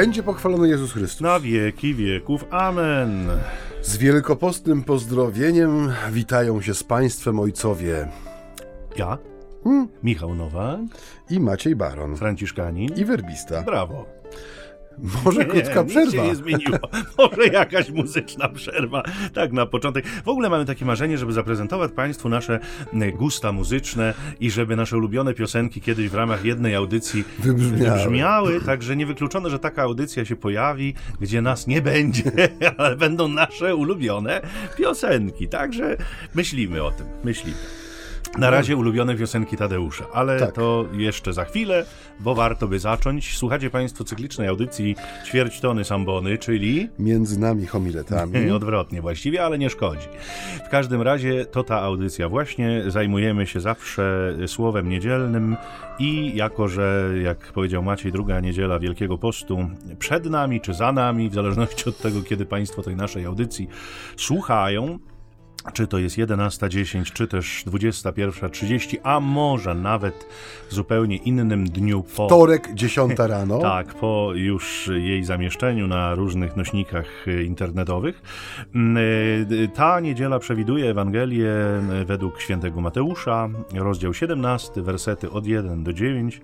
będzie pochwalony Jezus Chrystus. Na wieki wieków. Amen. Z wielkopostnym pozdrowieniem witają się z Państwem ojcowie Ja, Hmm. Michał Nowak, i Maciej Baron Franciszkanin. i werbista. Brawo. Może krótka nie, przerwa. Nic się nie zmieniło. Może jakaś muzyczna przerwa. Tak na początek. W ogóle mamy takie marzenie, żeby zaprezentować Państwu nasze gusta muzyczne i żeby nasze ulubione piosenki kiedyś w ramach jednej audycji Wybrzmiały. wybrzmiały. Także niewykluczone, że taka audycja się pojawi, gdzie nas nie będzie, ale będą nasze ulubione piosenki. Także myślimy o tym. Myślimy. Na razie ulubione piosenki Tadeusza, ale Tak. to jeszcze za chwilę, bo warto by zacząć. Słuchacie Państwo cyklicznej audycji Ćwierć tony Sambony, czyli Między nami homiletami. odwrotnie właściwie, ale nie szkodzi. W każdym razie to ta audycja właśnie. Zajmujemy się zawsze słowem niedzielnym i jako, że jak powiedział Maciej, druga niedziela Wielkiego Postu przed nami czy za nami, w zależności od tego, kiedy Państwo tej naszej audycji słuchają, czy to jest 11.10, czy też 21.30, a może nawet w zupełnie innym dniu po... Wtorek, 10 rano. Tak, po już jej zamieszczeniu na różnych nośnikach y, internetowych. Mm, y, Ta niedziela przewiduje Ewangelię y, według świętego Mateusza, rozdział 17, wersety od 1 do 9,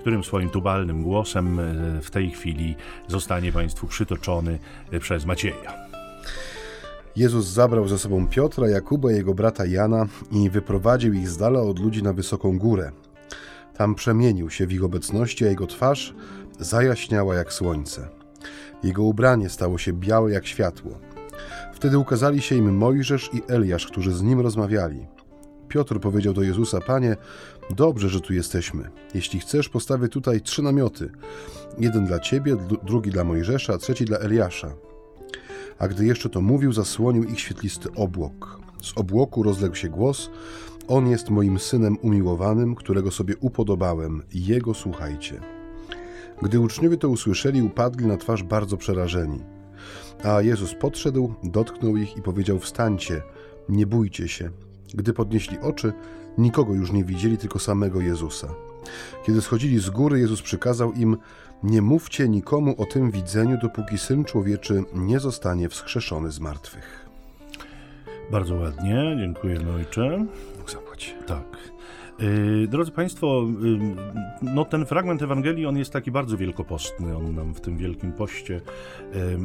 którym swoim tubalnym głosem w tej chwili zostanie Państwu przytoczony przez Macieja. Jezus zabrał ze sobą Piotra, Jakuba jego brata Jana i wyprowadził ich z dala od ludzi na wysoką górę. Tam przemienił się w ich obecności, a jego twarz zajaśniała jak słońce. Jego ubranie stało się białe jak światło. Wtedy ukazali się im Mojżesz i Eliasz, którzy z nim rozmawiali. Piotr powiedział do Jezusa: Panie, dobrze, że tu jesteśmy. Jeśli chcesz, postawię tutaj trzy namioty: jeden dla ciebie, dru- drugi dla Mojżesza, a trzeci dla Eliasza. A gdy jeszcze to mówił, zasłonił ich świetlisty obłok. Z obłoku rozległ się głos: On jest moim synem umiłowanym, którego sobie upodobałem, jego słuchajcie. Gdy uczniowie to usłyszeli, upadli na twarz bardzo przerażeni. A Jezus podszedł, dotknął ich i powiedział: Wstańcie, nie bójcie się. Gdy podnieśli oczy, nikogo już nie widzieli, tylko samego Jezusa. Kiedy schodzili z góry, Jezus przykazał im: Nie mówcie nikomu o tym widzeniu, dopóki syn człowieczy nie zostanie wskrzeszony z martwych. Bardzo ładnie, dziękujemy ojcze. Bóg zapłać. Tak. Yy, Drodzy Państwo, yy, no ten fragment Ewangelii, on jest taki bardzo wielkopostny, on nam w tym Wielkim Poście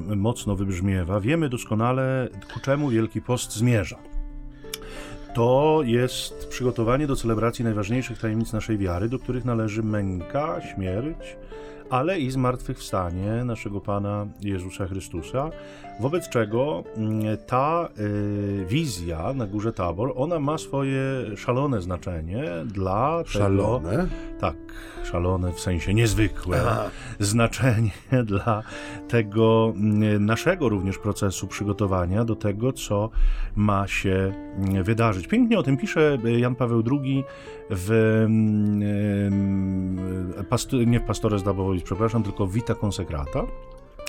yy, mocno wybrzmiewa. Wiemy doskonale, ku czemu Wielki Post zmierza. To jest przygotowanie do celebracji najważniejszych tajemnic naszej wiary, do których należy męka, śmierć, ale i zmartwychwstanie naszego Pana Jezusa Chrystusa, wobec czego mm, ta y, wizja na górze Tabor, ona ma swoje szalone znaczenie dla tego... Szalone. Tak, szalone w sensie niezwykłe Aha. znaczenie dla tego mm, naszego również procesu przygotowania do tego, co ma się mm, wydarzyć. Pięknie o tym pisze Jan Paweł II w mm, nie w Pastores Dabowolis, przepraszam, tylko Vita Consecrata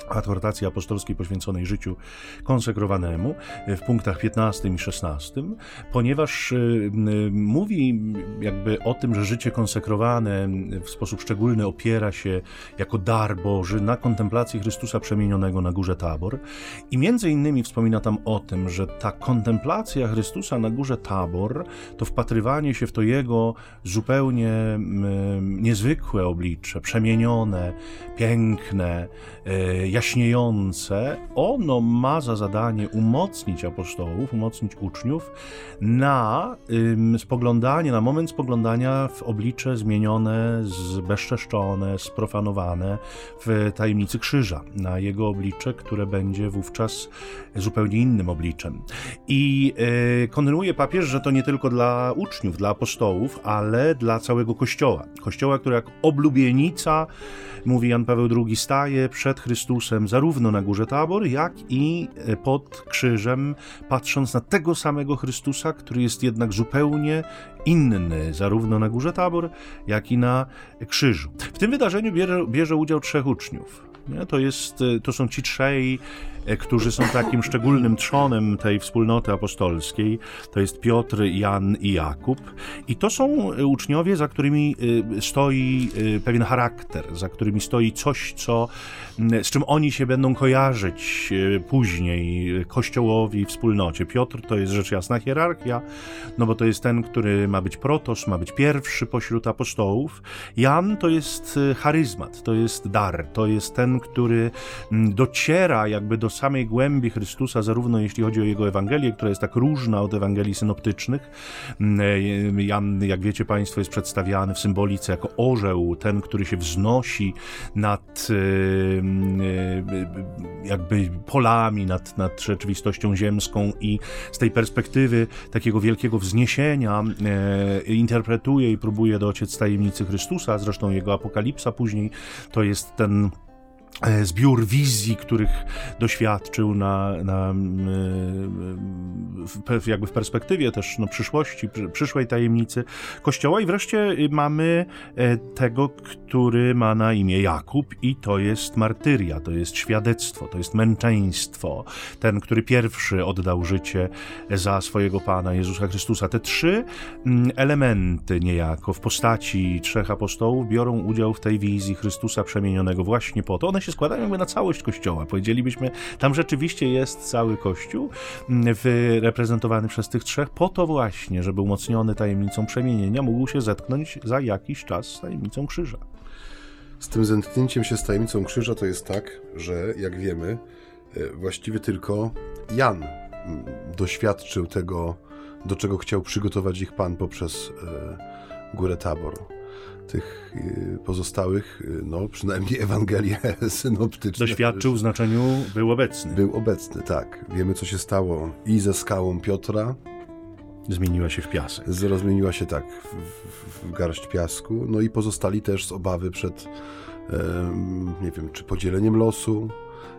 adhortacji apostolskiej poświęconej życiu konsekrowanemu w punktach 15 i 16, ponieważ y, y, mówi jakby o tym, że życie konsekrowane w sposób szczególny opiera się jako dar Boży na kontemplacji Chrystusa przemienionego na górze Tabor. I między innymi wspomina tam o tym, że ta kontemplacja Chrystusa na górze Tabor to wpatrywanie się w to Jego zupełnie mm, niezwykłe oblicze, przemienione, piękne, jaśniejące, ono ma za zadanie umocnić apostołów, umocnić uczniów na spoglądanie, na moment spoglądania w oblicze zmienione, zbezczeszczone, sprofanowane w tajemnicy krzyża, na jego oblicze, które będzie wówczas zupełnie innym obliczem. I e, kontynuuje papież, że to nie tylko dla uczniów, dla apostołów, ale dla całego Kościoła. Kościoła, który jak oblubienica, mówi Jan Paweł II, staje przed Chrystusem zarówno na górze Tabor, jak i pod krzyżem, patrząc na tego samego Chrystusa, który jest jednak zupełnie inny, zarówno na górze Tabor, jak i na krzyżu. W tym wydarzeniu bierze, bierze udział trzech uczniów. Nie? To, jest, to są ci trzej którzy są takim szczególnym trzonem tej wspólnoty apostolskiej. To jest Piotr, Jan i Jakub. I to są uczniowie, za którymi stoi pewien charakter, za którymi stoi coś, co, z czym oni się będą kojarzyć później Kościołowi, wspólnocie. Piotr to jest rzecz jasna hierarchia, no bo to jest ten, który ma być protos, ma być pierwszy pośród apostołów. Jan to jest charyzmat, to jest dar, to jest ten, który dociera jakby do samej głębi Chrystusa, zarówno jeśli chodzi o jego Ewangelię, która jest tak różna od Ewangelii synoptycznych. Mm, e, Jan, jak wiecie Państwo, jest przedstawiany w symbolice jako orzeł, ten, który się wznosi nad y, mm, y, jakby polami, nad, nad rzeczywistością ziemską i z tej perspektywy takiego wielkiego wzniesienia e, interpretuje i próbuje dociec tajemnicy Chrystusa, zresztą jego apokalipsa później to jest ten E, zbiór wizji, których doświadczył na, na w, jakby w perspektywie też no, przyszłości, przyszłej tajemnicy Kościoła i wreszcie mamy e, tego, który ma na imię Jakub i to jest martyria, to jest świadectwo, to jest męczeństwo, ten, który pierwszy oddał życie za swojego Pana Jezusa Chrystusa. Te trzy elementy niejako w postaci trzech apostołów biorą udział w tej wizji Chrystusa przemienionego właśnie po to. One się składają jakby na całość Kościoła. Powiedzielibyśmy, tam rzeczywiście jest cały Kościół mm, reprezentowany przez tych trzech, po to właśnie, żeby umocniony tajemnicą przemienienia mógł się zetknąć za jakiś czas z tajemnicą krzyża. Z tym zetknięciem się z tajemnicą krzyża to jest tak, że jak wiemy, e, właściwie tylko Jan mm, doświadczył tego, do czego chciał przygotować ich Pan poprzez e, górę Tabor tych y, pozostałych, y, no przynajmniej Ewangelie synoptyczne. Doświadczył w znaczeniu był obecny. Był obecny, tak. Wiemy, co się stało i ze skałą Piotra. Zmieniła się w piasek. Rozmieniła się tak w, w, w garść piasku. No i pozostali też z obawy przed, um, nie wiem, czy podzieleniem losu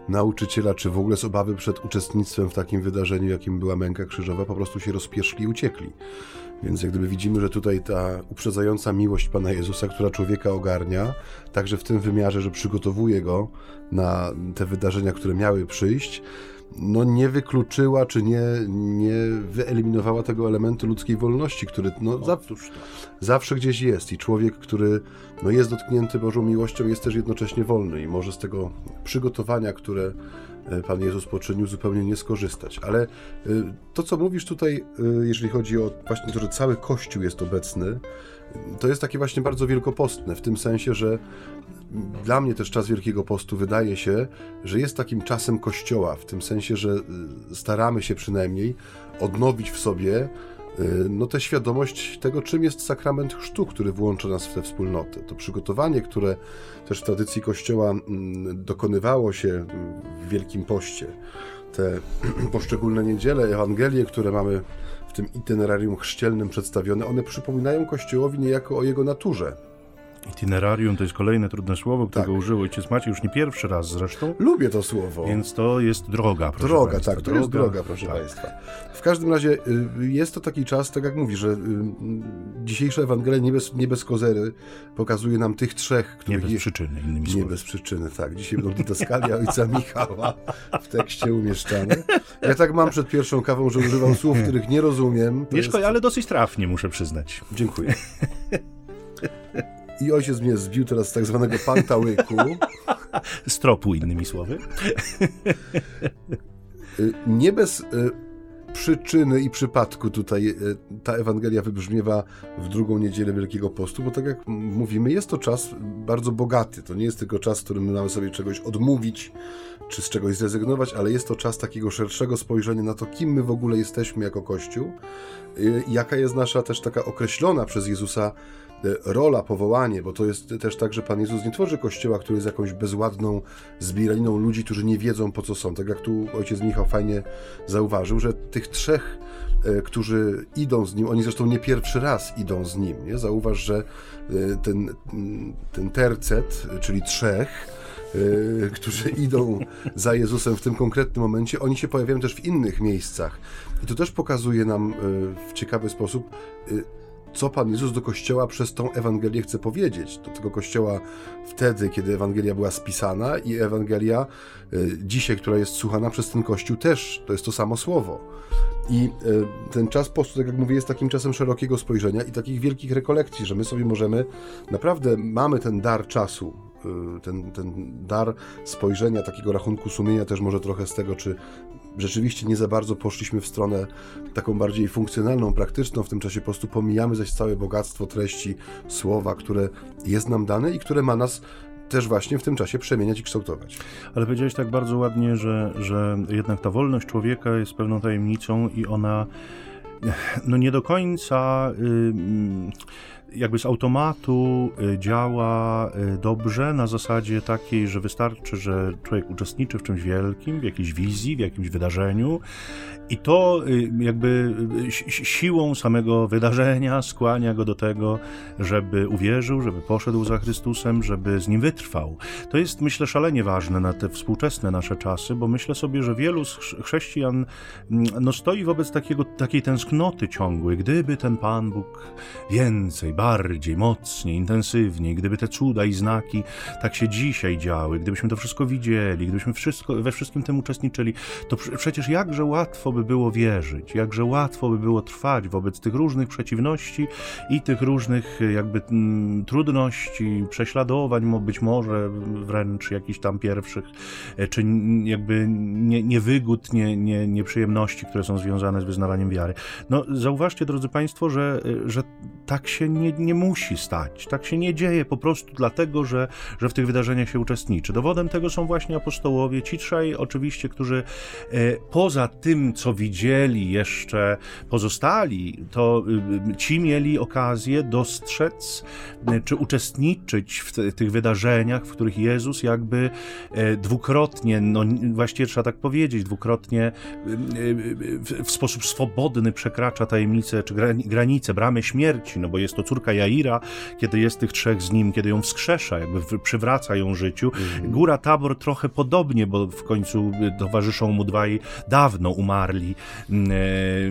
nauczyciela, czy w ogóle z obawy przed uczestnictwem w takim wydarzeniu, jakim była męka krzyżowa, po prostu się rozpieszli i uciekli. Więc jak gdyby widzimy, że tutaj ta uprzedzająca miłość Pana Jezusa, która człowieka ogarnia, także w tym wymiarze, że przygotowuje go na te wydarzenia, które miały przyjść, no nie wykluczyła, czy nie, nie wyeliminowała tego elementu ludzkiej wolności, który no, za, zawsze gdzieś jest. I człowiek, który no, jest dotknięty Bożą miłością, jest też jednocześnie wolny i może z tego przygotowania, które Pan Jezus poczynił, zupełnie nie skorzystać. Ale e, to, co mówisz tutaj, e, jeżeli chodzi o właśnie to, że cały Kościół jest obecny, to jest takie właśnie bardzo wielkopostne, w tym sensie, że dla mnie też czas Wielkiego Postu wydaje się, że jest takim czasem Kościoła, w tym sensie, że staramy się przynajmniej odnowić w sobie no tę świadomość tego, czym jest sakrament chrztu, który włącza nas w tę wspólnotę. To przygotowanie, które też w tradycji Kościoła mm, dokonywało się w Wielkim Poście, te poszczególne niedziele, Ewangelie, które mamy w tym itinerarium chrzcielnym przedstawione, one przypominają Kościołowi niejako o jego naturze Itinerarium to jest kolejne trudne słowo, którego tak. użył ojciec Maciej już nie pierwszy raz zresztą. Lubię to słowo. Więc to jest droga, proszę Droga, Państwa. tak, to droga, jest droga, proszę tak. Państwa. W każdym razie y, jest to taki czas, tak jak mówisz, że y, dzisiejsza Ewangelia nie bez, nie bez kozery pokazuje nam tych trzech, których... Nie bez przyczyny, innymi słowy. Nie bez przyczyny, tak. Dzisiaj będą didaskalia ojca Michała w tekście umieszczane. Ja tak mam przed pierwszą kawą, że używam słów, których nie rozumiem. Nie jest... ale dosyć trafnie, muszę przyznać. Dziękuję. I ojciec mnie zbił teraz z tak zwanego pantałyku. Stropu, innymi słowy. Y, nie bez y, przyczyny i przypadku tutaj y, ta Ewangelia wybrzmiewa w drugą niedzielę Wielkiego Postu, bo tak jak mówimy, jest to czas bardzo bogaty. To nie jest tylko czas, w którym my mamy sobie czegoś odmówić, czy z czegoś zrezygnować, ale jest to czas takiego szerszego spojrzenia na to, kim my w ogóle jesteśmy jako Kościół, jaka jest nasza też taka określona przez Jezusa rola, powołanie, bo to jest też tak, że Pan Jezus nie tworzy kościoła, który jest jakąś bezładną zbieraniną ludzi, którzy nie wiedzą po co są. Tak jak tu ojciec Michał fajnie zauważył, że tych trzech, e, którzy idą z nim, oni zresztą nie pierwszy raz idą z nim. Nie? Zauważ, że e, ten, ten tercet, czyli trzech, którzy idą za Jezusem w tym konkretnym momencie, oni się pojawiają też w innych miejscach. I to też pokazuje nam w ciekawy sposób co Pan Jezus do Kościoła przez tą Ewangelię chce powiedzieć. Do tego Kościoła wtedy, kiedy Ewangelia była spisana i Ewangelia y, dzisiaj, która jest słuchana przez ten Kościół też, to jest to samo słowo. I y, ten czas postu, tak jak mówię, jest takim czasem szerokiego spojrzenia i takich wielkich rekolekcji, że my sobie możemy, naprawdę mamy ten dar czasu, y, ten, ten dar spojrzenia, takiego rachunku sumienia też może trochę z tego, czy rzeczywiście nie za bardzo poszliśmy w stronę taką bardziej funkcjonalną, praktyczną w tym czasie postu, pomijamy zaś całe bogactwo treści, słowa, które jest nam dane i które ma nas też właśnie w tym czasie przemieniać i kształtować. Ale powiedziałeś tak bardzo ładnie, że, że jednak ta wolność człowieka jest pewną tajemnicą i ona no nie do końca. Yy, jakby z automatu y, działa y, dobrze na zasadzie takiej, że wystarczy, że człowiek uczestniczy w czymś wielkim, w jakiejś wizji, w jakimś wydarzeniu i to y, jakby siłą samego wydarzenia skłania go do tego, żeby uwierzył, żeby poszedł za Chrystusem, żeby z nim wytrwał. To jest, myślę, szalenie ważne na te współczesne nasze czasy, bo myślę sobie, że wielu chrześcijan mm, no, stoi wobec takiego, takiej tęsknoty ciągłej. Gdyby ten Pan Bóg więcej, bardziej, mocniej, intensywniej, gdyby te cuda i znaki tak się dzisiaj działy, gdybyśmy to wszystko widzieli, gdybyśmy wszystko, we wszystkim tym uczestniczyli, to przecież jakże łatwo by było wierzyć, jakże łatwo by było trwać wobec tych różnych przeciwności i tych różnych jakby m, mm, trudności, prześladowań, być może wręcz jakichś tam pierwszych, e, czy jakby nie, niewygód, nie, nie, nieprzyjemności, które są związane z wyznawaniem wiary. No zauważcie, drodzy Państwo, że, e, że tak się nie, nie musi stać. Tak się nie dzieje po prostu dlatego, że, że w tych wydarzeniach się uczestniczy. Dowodem tego są właśnie apostołowie, ci trzej oczywiście, którzy e, poza tym, co widzieli jeszcze pozostali, to e, ci mieli okazję dostrzec e, czy uczestniczyć w tych wydarzeniach, w których Jezus jakby dwukrotnie, no właściwie trzeba tak powiedzieć, dwukrotnie w, w sposób swobodny przekracza tajemnicę czy granice, bramy śmierci, no bo jest to córka Jaira, kiedy jest tych trzech z nim, kiedy ją wskrzesza, jakby przywraca ją życiu. Mhm. Góra Tabor trochę podobnie, bo w końcu towarzyszą mu dwaj dawno umarli mm,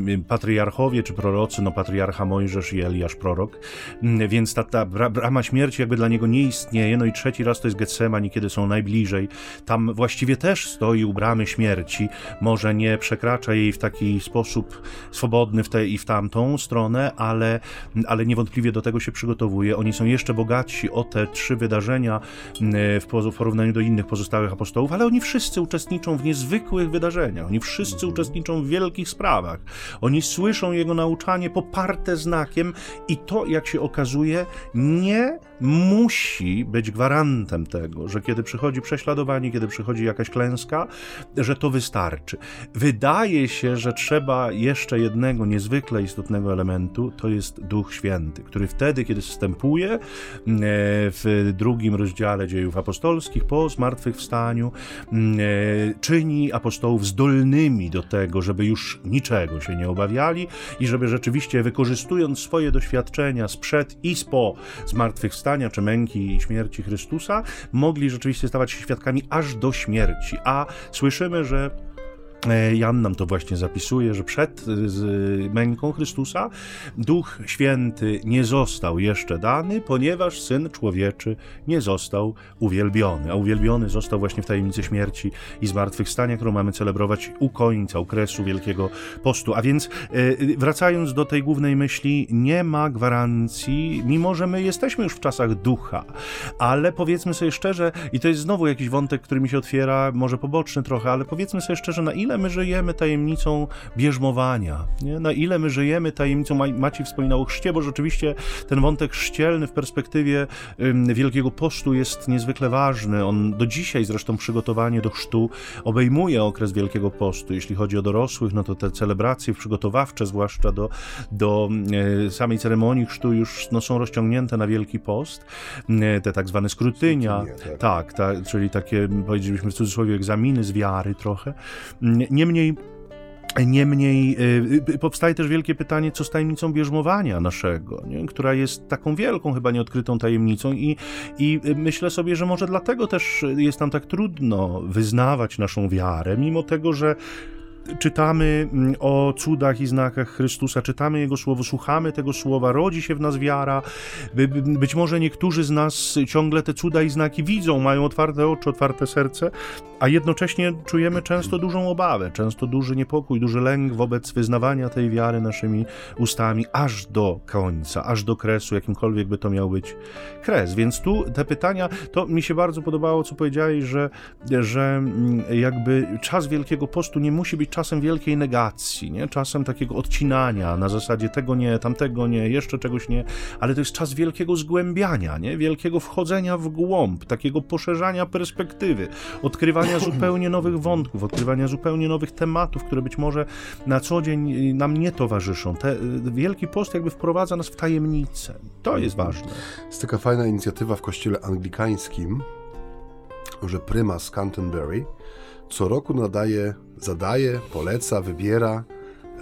e, patriarchowie czy prorocy, no patriarcha Mojżesz i Eliasz prorok, mm, więc ta, ta brama śmierci jakby dla niego nie istnieje, no i trzeci raz to jest Getsemani, kiedy są najbliżej. Tam właściwie też stoi u bramy śmierci, może nie przekracza jej w taki sposób swobodny w tę i w tamtą stronę, ale, ale niewątpliwie do tego się przygotowuje. Oni są jeszcze bogatsi o te trzy wydarzenia mm, w porównaniu do innych pozostałych apostołów, ale oni wszyscy uczestniczą w niezwykłych wydarzeniach. Oni wszyscy mhm. uczestniczą w wielkich sprawach. Oni słyszą jego nauczanie poparte znakiem i to, jak się okazuje, nie musi być gwarantem tego, że kiedy przychodzi prześladowanie, kiedy przychodzi jakaś klęska, że to wystarczy. Wydaje się, że trzeba jeszcze jednego niezwykle istotnego elementu, to jest Duch Święty, który wtedy, kiedy wstępuje e, w drugim rozdziale dziejów apostolskich po zmartwychwstaniu, e, czyni apostołów zdolnymi do tego, żeby już niczego się nie obawiali i żeby rzeczywiście wykorzystując swoje doświadczenia sprzed i po zmartwychwstania czy męki i śmierci Chrystusa, mogli rzeczywiście stawać się świadkami aż do śmierci. A słyszymy, że Jan nam to właśnie zapisuje, że przed e, męką Chrystusa Duch Święty nie został jeszcze dany, ponieważ Syn Człowieczy nie został uwielbiony. A uwielbiony został właśnie w tajemnicy śmierci i zmartwychwstania, którą mamy celebrować u końca okresu Wielkiego Postu. A więc e, wracając do tej głównej myśli, nie ma gwarancji, mimo że my jesteśmy już w czasach ducha, ale powiedzmy sobie szczerze, i to jest znowu jakiś wątek, który mi się otwiera, może poboczny trochę, ale powiedzmy sobie szczerze, na ile my żyjemy tajemnicą bierzmowania, nie? na ile my żyjemy tajemnicą, Maciej wspominał o chrzcie, bo rzeczywiście ten wątek chrzcielny w perspektywie Wielkiego Postu jest niezwykle ważny. On do dzisiaj zresztą przygotowanie do chrztu obejmuje okres Wielkiego Postu. Jeśli chodzi o dorosłych, no to te celebracje przygotowawcze, zwłaszcza do, do e, samej ceremonii chrztu już no, są rozciągnięte na Wielki Post. E, te tak zwane skrutynia, tak, tak ta, czyli takie, powiedzielibyśmy w cudzysłowie, egzaminy z wiary trochę. Niemniej Niemniej y, powstaje też wielkie pytanie, co z tajemnicą bierzmowania naszego, nie? która jest taką wielką, chyba nieodkrytą tajemnicą, i, i myślę sobie, że może dlatego też jest nam tak trudno wyznawać naszą wiarę, mimo tego, że czytamy mm, o cudach i znakach Chrystusa, czytamy Jego Słowo, słuchamy tego Słowa, rodzi się w nas wiara. By, być może niektórzy z nas ciągle te cuda i znaki widzą, mają otwarte oczy, otwarte serce, a jednocześnie czujemy często dużą obawę, często duży niepokój, duży lęk wobec wyznawania tej wiary naszymi ustami, aż do końca, aż do kresu, jakimkolwiek by to miał być kres. Więc tu te pytania, to mi się bardzo podobało, co powiedziałeś, że, że mm, jakby czas Wielkiego Postu nie musi być czasem wielkiej negacji, nie? czasem takiego odcinania na zasadzie tego nie, tamtego nie, jeszcze czegoś nie, ale to jest czas wielkiego zgłębiania, nie? wielkiego wchodzenia w głąb, takiego poszerzania perspektywy, odkrywania zupełnie nowych wątków, odkrywania zupełnie nowych tematów, które być może na co dzień nam nie towarzyszą. Te, Wielki Post jakby wprowadza nas w tajemnicę. To jest ważne. Jest taka fajna inicjatywa w kościele anglikańskim, że prymas Canterbury co roku nadaje, zadaje, poleca, wybiera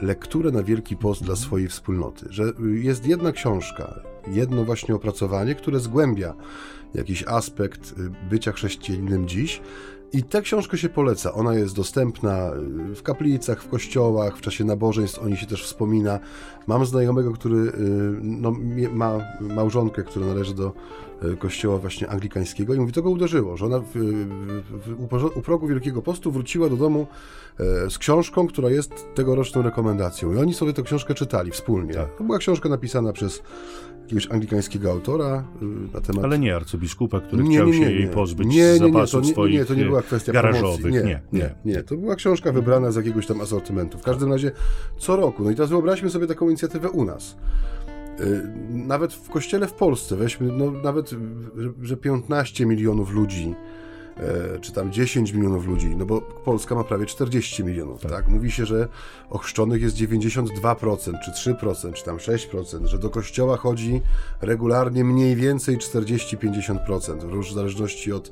lekturę na Wielki Post dla swojej wspólnoty. Że jest jedna książka, jedno właśnie opracowanie, które zgłębia jakiś aspekt bycia chrześcijaninem dziś, i tę książkę się poleca. Ona jest dostępna w kaplicach, w kościołach, w czasie nabożeństw o niej się też wspomina. Mam znajomego, który y, no, ma małżonkę, która należy do y, kościoła właśnie anglikańskiego i mówi, to go uderzyło, że ona w, w, u progu Wielkiego Postu wróciła do domu e, z książką, która jest tegoroczną rekomendacją. I oni sobie tę książkę czytali wspólnie. Tak. To była książka napisana przez jakiegoś anglikańskiego autora y, na temat... Ale nie arcybiskupa, który nie, chciał nie, nie, się jej pozbyć nie, z zapasów nie, swoich Nie, to nie była kwestia garażowych. Nie, nie, nie, nie. To była książka wybrana z jakiegoś tam asortymentu. W każdym razie co roku. No i teraz wyobraźmy sobie taką inicjatywę u nas. Y, nawet w kościele w Polsce, weźmy, no nawet, że 15 milionów ludzi czy tam 10 milionów ludzi, no bo Polska ma prawie 40 milionów, tak? tak? Mówi się, że ochrzczonych jest 92%, czy 3%, czy tam 6%, że do kościoła chodzi regularnie mniej więcej 40-50%, w zależności od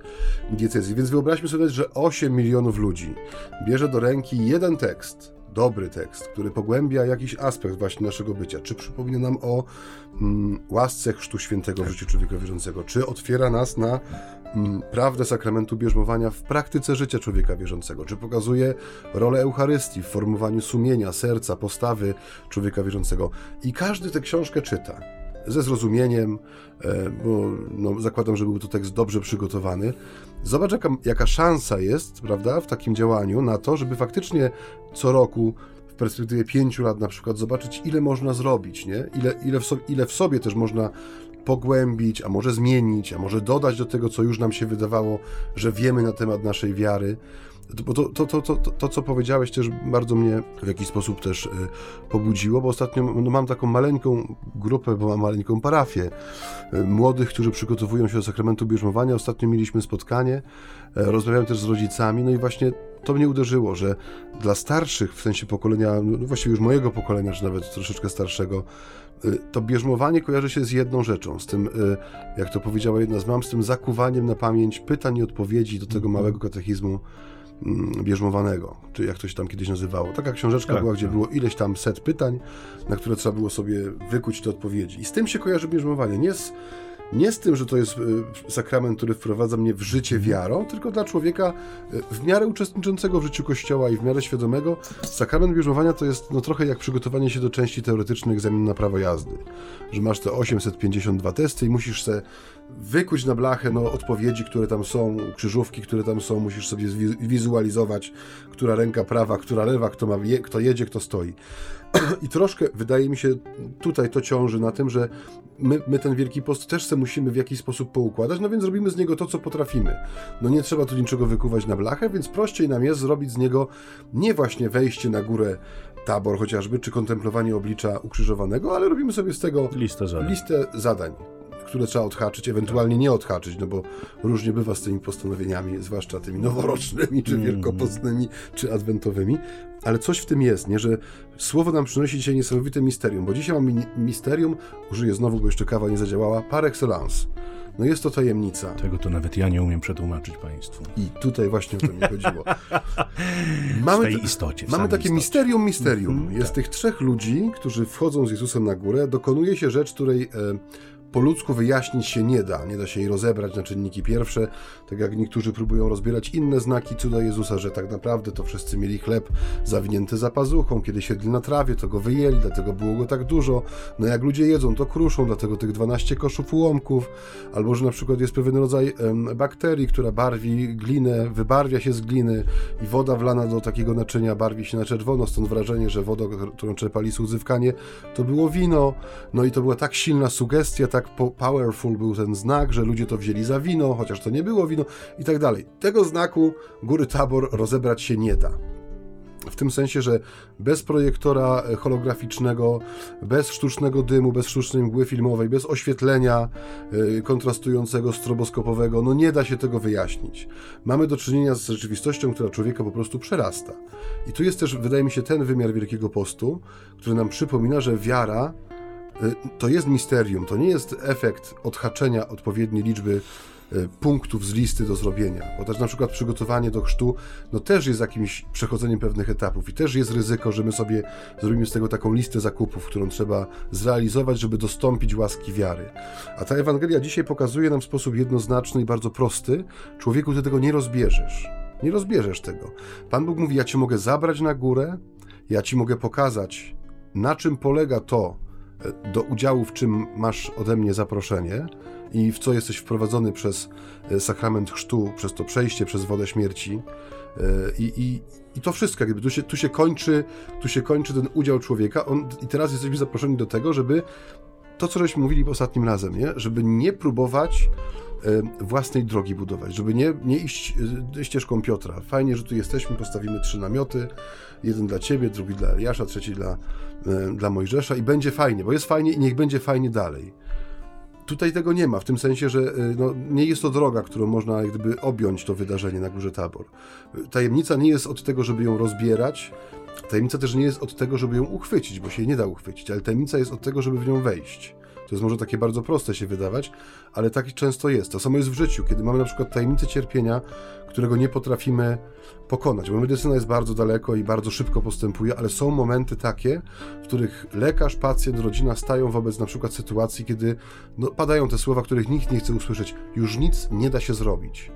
diecezji. Więc wyobraźmy sobie, że 8 milionów ludzi bierze do ręki jeden tekst, dobry tekst, który pogłębia jakiś aspekt właśnie naszego bycia, czy przypomina nam o mm, łasce Chrztu Świętego w życiu człowieka wierzącego, czy otwiera nas na prawdę sakramentu bierzmowania w praktyce życia człowieka wierzącego, czy pokazuje rolę Eucharystii w formowaniu sumienia, serca, postawy człowieka wierzącego. I każdy tę książkę czyta ze zrozumieniem, e, bo no, zakładam, że był to tekst dobrze przygotowany. Zobacz, jaka, jaka szansa jest, prawda, w takim działaniu na to, żeby faktycznie co roku w perspektywie pięciu lat na przykład zobaczyć, ile można zrobić, nie? Ile, ile, w sobie, ile w sobie też można pogłębić, a może zmienić, a może dodać do tego, co już nam się wydawało, że wiemy na temat naszej wiary. Bo to, to, to, to, to, co powiedziałeś, też bardzo mnie w jakiś sposób też y, pobudziło, bo ostatnio no, mam taką maleńką grupę, bo mam maleńką parafię y, młodych, którzy przygotowują się do sakramentu bierzmowania. Ostatnio mieliśmy spotkanie, y, rozmawiałem też z rodzicami, no i właśnie to mnie uderzyło, że dla starszych, w sensie pokolenia, no właściwie już mojego pokolenia, czy nawet troszeczkę starszego, to bierzmowanie kojarzy się z jedną rzeczą, z tym, jak to powiedziała jedna z mam, z tym zakuwaniem na pamięć pytań i odpowiedzi do tego mhm. małego katechizmu Mm, bierzmowanego, czy jak to się tam kiedyś nazywało. Taka książeczka tak, była, gdzie tak. było ileś tam set pytań, na które trzeba było sobie wykuć te odpowiedzi. I z tym się kojarzy bierzmowanie. Nie z nie z tym, że to jest e, sakrament, który wprowadza mnie w życie wiarą, tylko dla człowieka e, w miarę uczestniczącego w życiu Kościoła i w miarę świadomego. Sakrament bierzmowania to jest no, trochę jak przygotowanie się do części teoretycznej egzaminu na prawo jazdy. Że masz te 852 testy i musisz se wykuć na blachę no, odpowiedzi, które tam są, krzyżówki, które tam są, musisz sobie wizualizować, która ręka prawa, która lewa, kto, ma, kto jedzie, kto stoi. I troszkę, wydaje mi się, tutaj to ciąży na tym, że my, my ten Wielki Post też se musimy w jakiś sposób poukładać, no więc robimy z niego to, co potrafimy. No nie trzeba tu niczego wykuwać na blachę, więc prościej nam jest zrobić z niego nie właśnie wejście na górę tabor chociażby, czy kontemplowanie oblicza ukrzyżowanego, ale robimy sobie z tego listę zadań. Listę zadań które trzeba odhaczyć, ewentualnie nie odhaczyć, no bo różnie bywa z tymi postanowieniami, zwłaszcza tymi noworocznymi, czy mm. wielkopostnymi, czy adwentowymi, ale coś w tym jest, nie, że słowo nam przynosi dzisiaj niesamowite misterium, bo dzisiaj mamy misterium, użyję znowu, bo jeszcze kawa nie zadziałała, par excellence. No jest to tajemnica. Tego to nawet ja nie umiem przetłumaczyć Państwu. I tutaj właśnie o to mi chodziło. mamy, w tej istocie. mamy takie istocie. misterium, misterium. Mm -hmm, jest tak. tych trzech ludzi, którzy wchodzą z Jezusem na górę, dokonuje się rzecz, której... E, po ludzku wyjaśnić się nie da. Nie da się jej rozebrać na czynniki pierwsze, tak jak niektórzy próbują rozbierać inne znaki cuda Jezusa, że tak naprawdę to wszyscy mieli chleb zawinięty za pazuchą, kiedy siedli na trawie, to go wyjęli, dlatego było go tak dużo. No jak ludzie jedzą, to kruszą, dlatego tych 12 koszów ułomków, albo że na przykład jest pewien rodzaj bakterii, która barwi glinę, wybarwia się z gliny i woda wlana do takiego naczynia barwi się na czerwono, stąd wrażenie, że woda, którą czerpali słudzywkanie, to było wino. No i to była tak silna sugestia, tak powerful był ten znak, że ludzie to wzięli za wino, chociaż to nie było wino i tak dalej. Tego znaku góry Tabor rozebrać się nie da. W tym sensie, że bez projektora holograficznego, bez sztucznego dymu, bez sztucznej mgły filmowej, bez oświetlenia y, kontrastującego, stroboskopowego, no nie da się tego wyjaśnić. Mamy do czynienia z rzeczywistością, która człowieka po prostu przerasta. I tu jest też, wydaje mi się, ten wymiar Wielkiego Postu, który nam przypomina, że wiara to jest misterium, to nie jest efekt odhaczenia odpowiedniej liczby E, punktów z listy do zrobienia. Bo też na przykład przygotowanie do chrztu, no też jest jakimś przechodzeniem pewnych etapów i też jest ryzyko, że my sobie zrobimy z tego taką listę zakupów, którą trzeba zrealizować, żeby dostąpić łaski wiary. A ta Ewangelia dzisiaj pokazuje nam w sposób jednoznaczny i bardzo prosty, człowieku, ty tego nie rozbierzesz. Nie rozbierzesz tego. Pan Bóg mówi, ja ci mogę zabrać na górę, ja ci mogę pokazać, na czym polega to, do udziału, w czym masz ode mnie zaproszenie, i w co jesteś wprowadzony przez e, sakrament chrztu, przez to przejście przez wodę śmierci. E, I, i, i to wszystko, jakby tu się, tu się kończy, tu się kończy ten udział człowieka. On, I teraz jesteśmy zaproszeni do tego, żeby to, co żeśmy mówili ostatnim razem, nie? żeby nie próbować e, własnej drogi budować, żeby nie, nie iść ścieżką Piotra. Fajnie, że tu jesteśmy, postawimy trzy namioty, jeden dla ciebie, drugi dla Eliasza, trzeci dla, dla Mojżesza i będzie fajnie, bo jest fajnie i niech będzie fajnie dalej. Tutaj tego nie ma, w tym sensie, że y, no, nie jest to droga, którą można gdyby objąć to wydarzenie na Górze Tabor. Tajemnica nie jest od tego, żeby ją rozbierać, tajemnica też nie jest od tego, żeby ją uchwycić, bo się nie da uchwycić, ale tajemnica jest od tego, żeby w nią wejść. To jest może takie bardzo proste się wydawać, ale tak często jest. To samo jest w życiu, kiedy mamy na przykład tajemnicę cierpienia, którego nie potrafimy pokonać, bo medycyna jest bardzo daleko i bardzo szybko postępuje, ale są momenty takie, w których lekarz, pacjent, rodzina stają wobec na przykład sytuacji, kiedy no, padają te słowa, których nikt nie chce usłyszeć. Już nic nie da się zrobić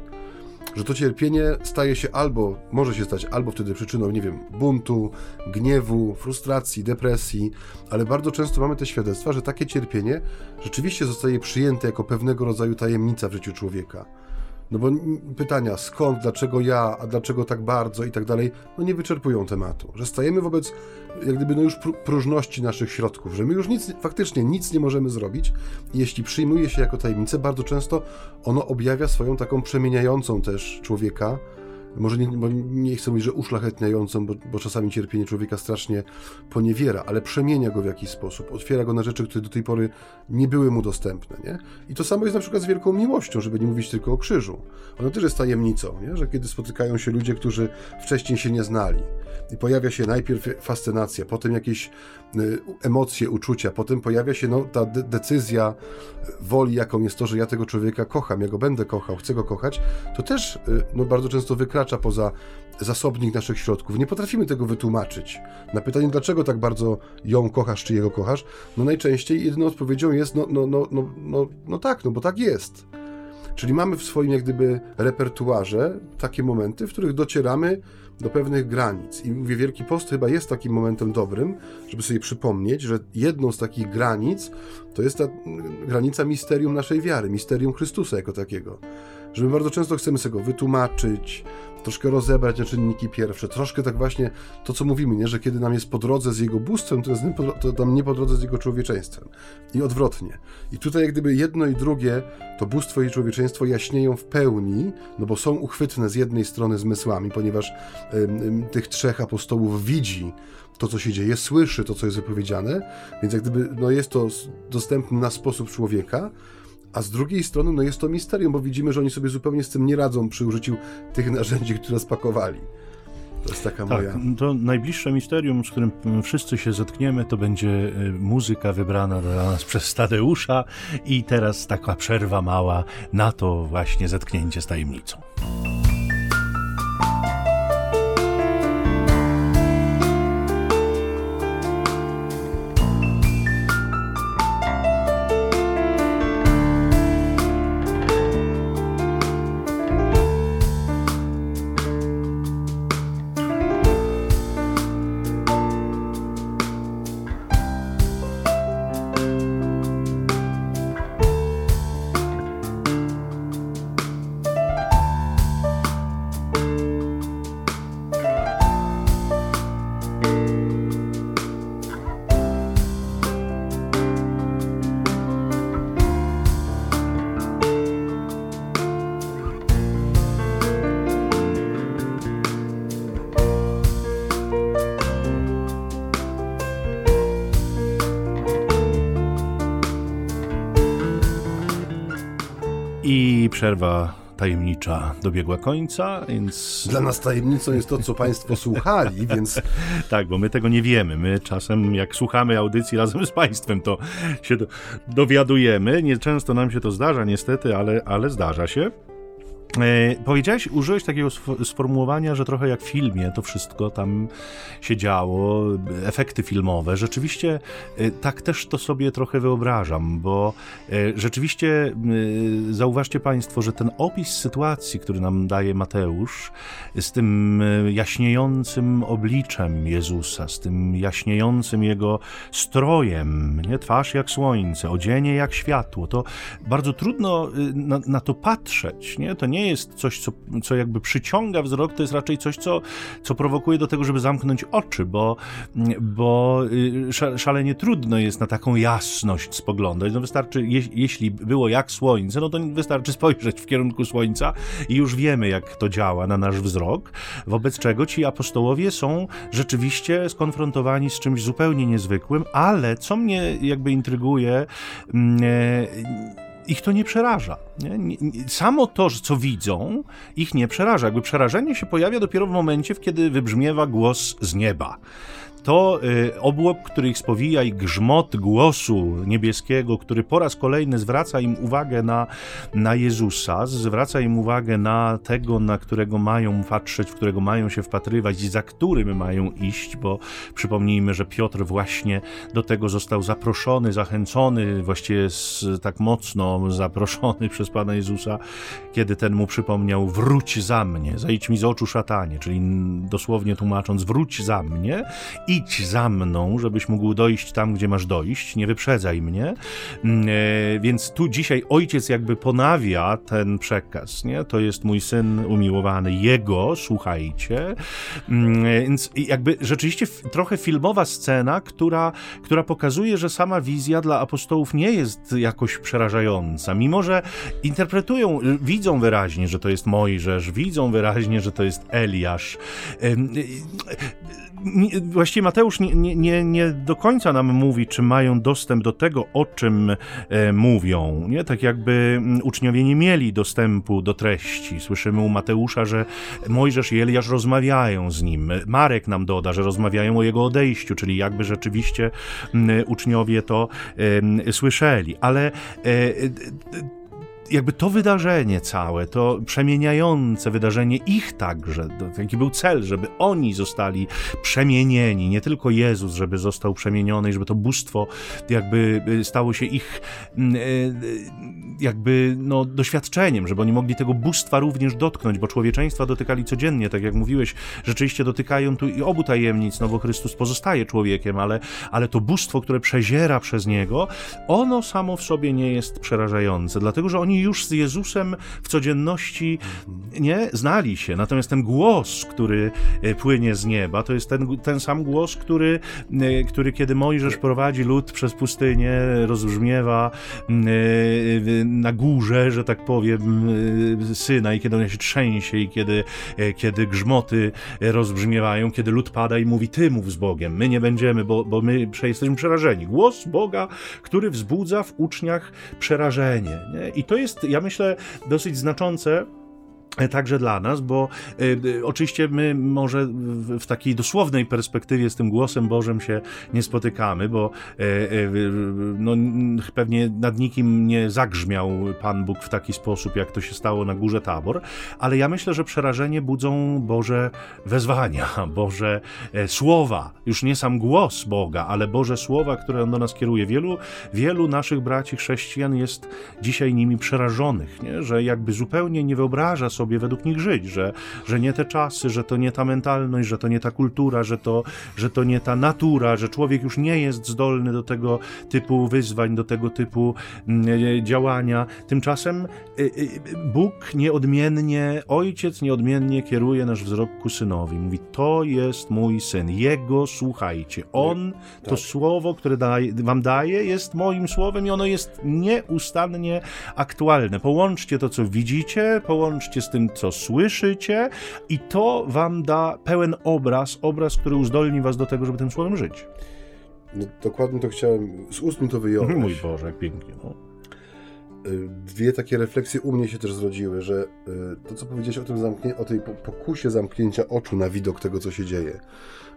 że to cierpienie staje się albo, może się stać albo wtedy przyczyną, nie wiem, buntu, gniewu, frustracji, depresji, ale bardzo często mamy te świadectwa, że takie cierpienie rzeczywiście zostaje przyjęte jako pewnego rodzaju tajemnica w życiu człowieka. No bo pytania skąd, dlaczego ja, a dlaczego tak bardzo i tak dalej, no nie wyczerpują tematu. Że stajemy wobec jak gdyby no już próżności naszych środków, że my już nic, faktycznie nic nie możemy zrobić. Jeśli przyjmuje się jako tajemnicę, bardzo często ono objawia swoją taką przemieniającą też człowieka, może nie, nie chcę mówić, że uszlachetniającą, bo, bo, czasami cierpienie człowieka strasznie poniewiera, ale przemienia go w jakiś sposób, otwiera go na rzeczy, które do tej pory nie były mu dostępne. Nie? I to samo jest na przykład z wielką miłością, żeby nie mówić tylko o krzyżu. Ona też jest tajemnicą, nie? że kiedy spotykają się ludzie, którzy wcześniej się nie znali i pojawia się najpierw fascynacja, potem jakieś emocje, uczucia, potem pojawia się no, ta de decyzja woli, jaką jest to, że ja tego człowieka kocham, ja go będę kochał, chcę go kochać, to też y, no, bardzo często wykracza poza zasobnik naszych środków. Nie potrafimy tego wytłumaczyć. Na pytanie, dlaczego tak bardzo ją kochasz, czy jego kochasz, no najczęściej jedyną odpowiedzią jest, no, no, no, no, no, no tak, no bo tak jest. Czyli mamy w swoim jak gdyby repertuarze takie momenty, w których docieramy do pewnych granic. I mówię, Wielki Post chyba jest takim momentem dobrym, żeby sobie przypomnieć, że jedną z takich granic to jest ta granica misterium naszej wiary, misterium Chrystusa jako takiego. Że my bardzo często chcemy sobie go wytłumaczyć, troszkę rozebrać na czynniki pierwsze, troszkę tak właśnie to, co mówimy, nie? że kiedy nam jest po drodze z jego bóstwem, to jest to nam nie po drodze z jego człowieczeństwem. I odwrotnie. I tutaj jak gdyby jedno i drugie, to bóstwo i człowieczeństwo jaśnieją w pełni, no bo są uchwytne z jednej strony zmysłami, ponieważ tych trzech apostołów widzi to, co się dzieje, słyszy to, co jest wypowiedziane, więc jak gdyby no jest to dostępne na sposób człowieka, a z drugiej strony no jest to misterium, bo widzimy, że oni sobie zupełnie z tym nie radzą przy użyciu tych narzędzi, które spakowali. To jest taka tak, moja. To najbliższe misterium, z którym wszyscy się zetkniemy, to będzie y, muzyka wybrana dla nas przez Tadeusza i teraz taka przerwa mała na to właśnie zetknięcie z tajemnicą. Przerwa tajemnicza dobiegła końca, więc... Dla nas tajemnicą jest to, co Państwo słuchali, więc... tak, bo my tego nie wiemy. My czasem, jak słuchamy audycji razem z Państwem, to się do, dowiadujemy. Nieczęsto nam się to zdarza, niestety, ale, ale zdarza się. E, powiedziałeś, użyłeś takiego sformułowania, że trochę jak w filmie to wszystko tam się działo, efekty filmowe. Rzeczywiście e, tak też to sobie trochę wyobrażam, bo e, rzeczywiście zauważcie Państwo, że ten opis sytuacji, który nam daje Mateusz, z tym jaśniejącym obliczem Jezusa, z tym jaśniejącym jego strojem, nie twarz jak słońce, odzienie jak światło, to bardzo trudno na, na to patrzeć. Nie? To nie jest coś, co, co jakby przyciąga wzrok, to jest raczej coś, co, co prowokuje do tego, żeby zamknąć oczy, bo, bo y, szalenie trudno jest na taką jasność spoglądać. No wystarczy, je, jeśli było jak słońce, no to wystarczy spojrzeć w kierunku słońca i już wiemy, jak to działa na nasz wzrok, wobec czego ci apostołowie są rzeczywiście skonfrontowani z czymś zupełnie niezwykłym, ale co mnie jakby intryguje, mm, e, ich to nie przeraża. Nie? Samo to, co widzą, ich nie przeraża. Jakby przerażenie się pojawia dopiero w momencie, kiedy wybrzmiewa głos z nieba to y, obłok, który ich spowija i grzmot głosu niebieskiego, który po raz kolejny zwraca im uwagę na, na Jezusa, zwraca im uwagę na tego, na którego mają patrzeć, w którego mają się wpatrywać i za którym mają iść, bo przypomnijmy, że Piotr właśnie do tego został zaproszony, zachęcony, właściwie tak mocno zaproszony przez Pana Jezusa, kiedy ten mu przypomniał: Wróć za mnie, zajdź mi z oczu szatanie, czyli dosłownie tłumacząc, wróć za mnie idź za mną, żebyś mógł dojść tam, gdzie masz dojść, nie wyprzedzaj mnie. Mm, e, więc tu dzisiaj ojciec jakby ponawia ten przekaz, nie? To jest mój syn umiłowany, jego, słuchajcie. Mm, e, więc jakby rzeczywiście trochę filmowa scena, która, która pokazuje, że sama wizja dla apostołów nie jest jakoś przerażająca, mimo że interpretują, widzą wyraźnie, że to jest Mojżesz, widzą wyraźnie, że to jest Eliasz właściwie Mateusz nie, nie, nie, do końca nam mówi, czy mają dostęp do tego, o czym e, mówią. Nie? Tak jakby mm, uczniowie nie mieli dostępu do treści. Słyszymy u Mateusza, że Mojżesz i Eliasz rozmawiają z nim. Marek nam doda, że rozmawiają o jego odejściu, czyli jakby rzeczywiście mm, uczniowie to słyszeli. Ale e, jakby to wydarzenie całe, to przemieniające wydarzenie ich także, jaki był cel, żeby oni zostali przemienieni, nie tylko Jezus, żeby został przemieniony, żeby to bóstwo jakby y, stało się ich mm, y, jakby no, doświadczeniem, żeby oni mogli tego bóstwa również dotknąć, bo człowieczeństwa dotykali codziennie, tak jak mówiłeś, rzeczywiście dotykają tu i obu tajemnic, no bo Chrystus pozostaje człowiekiem, ale, ale to bóstwo, które przeziera przez niego, ono samo w sobie nie jest przerażające, dlatego że oni już z Jezusem w codzienności nie znali się. Natomiast ten głos, który e, płynie z nieba, to jest ten, ten sam głos, który, e, który kiedy Mojżesz prowadzi lud przez pustynię, rozbrzmiewa e, na górze, że tak powiem, syna i kiedy on się trzęsie i kiedy, kiedy grzmoty rozbrzmiewają, kiedy lud pada i mówi, ty mów z Bogiem, my nie będziemy, bo, bo my jesteśmy przerażeni. Głos Boga, który wzbudza w uczniach przerażenie. Nie? I to jest jest, ja myślę, dosyć znaczące Także dla nas, bo y, y, oczywiście my może w, w, takiej dosłownej perspektywie z tym głosem Bożym się nie spotykamy, bo y, y no, pewnie nad nikim nie zagrzmiał Pan Bóg w taki sposób, jak to się stało na górze Tabor, ale ja myślę, że przerażenie budzą Boże wezwania, Boże e, słowa, już nie sam głos Boga, ale Boże słowa, które On do nas kieruje. Wielu, wielu naszych braci chrześcijan jest dzisiaj nimi przerażonych, nie? że jakby zupełnie nie wyobraża sobie sobie według nich żyć, że, że nie te czasy, że to nie ta mentalność, że to nie ta kultura, że to, że to nie ta natura, że człowiek już nie jest zdolny do tego typu wyzwań, do tego typu mm, e, działania. Tymczasem e, e, Bóg nieodmiennie, ojciec nieodmiennie kieruje nasz wzrok ku synowi. Mówi, to jest mój syn, jego słuchajcie. On, to tak. słowo, które daje, wam daje, jest moim słowem i ono jest nieustannie aktualne. Połączcie to, co widzicie, połączcie z tym, tym, co słyszycie, i to wam da pełen obraz, obraz, który uzdolni was do tego, żeby tym słowem żyć. No, dokładnie to chciałem, z ust mi to wyjąć. Mój Boże, jak pięknie. No. dwie takie refleksje u mnie się też zrodziły, że y, to, co powiedziałeś o tym zamknie, o tej pokusie zamknięcia oczu na widok tego, co się dzieje,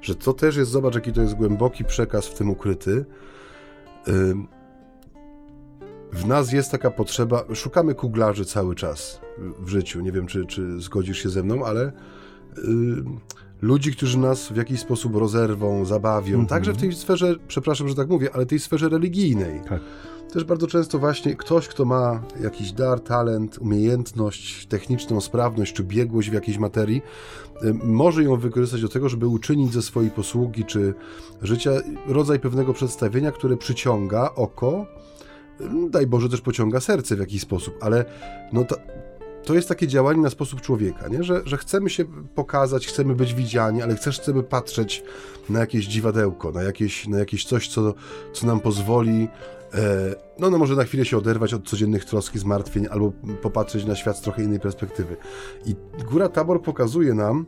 że to też jest, zobacz, jaki to jest głęboki przekaz w tym ukryty. Y, w nas jest taka potrzeba, szukamy kuglarzy cały czas w życiu. Nie wiem, czy, czy zgodzisz się ze mną, ale ludzi, którzy nas w jakiś sposób rozerwą, zabawią, mm -hmm. także w tej sferze, przepraszam, że tak mówię, ale tej sferze religijnej. Tak. Też bardzo często właśnie ktoś, kto ma jakiś dar, talent, umiejętność techniczną, sprawność czy biegłość w jakiejś materii, może ją wykorzystać do tego, żeby uczynić ze swojej posługi czy życia rodzaj pewnego przedstawienia, które przyciąga oko, daj Boże też pociąga serce w jakiś sposób, ale no to, to jest takie działanie na sposób człowieka, nie? Że, że chcemy się pokazać, chcemy być widziani, ale też chcemy patrzeć na jakieś dziwadełko, na jakieś, na jakieś coś, co, co nam pozwoli e, no, no może na chwilę się oderwać od codziennych trosk i zmartwień, albo popatrzeć na świat z trochę innej perspektywy. I Góra Tabor pokazuje nam,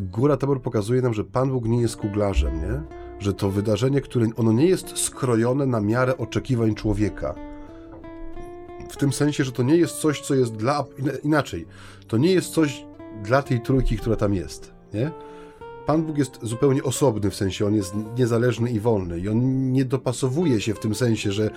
Góra Tabor pokazuje nam, że Pan Bóg nie jest kuglarzem, nie? Że to wydarzenie, które ono nie jest skrojone na miarę oczekiwań człowieka w tym sensie, że to nie jest coś, co jest dla. inaczej. To nie jest coś dla tej trójki, która tam jest. Nie? Pan Bóg jest zupełnie osobny, w sensie on jest niezależny i wolny, i on nie dopasowuje się w tym sensie, że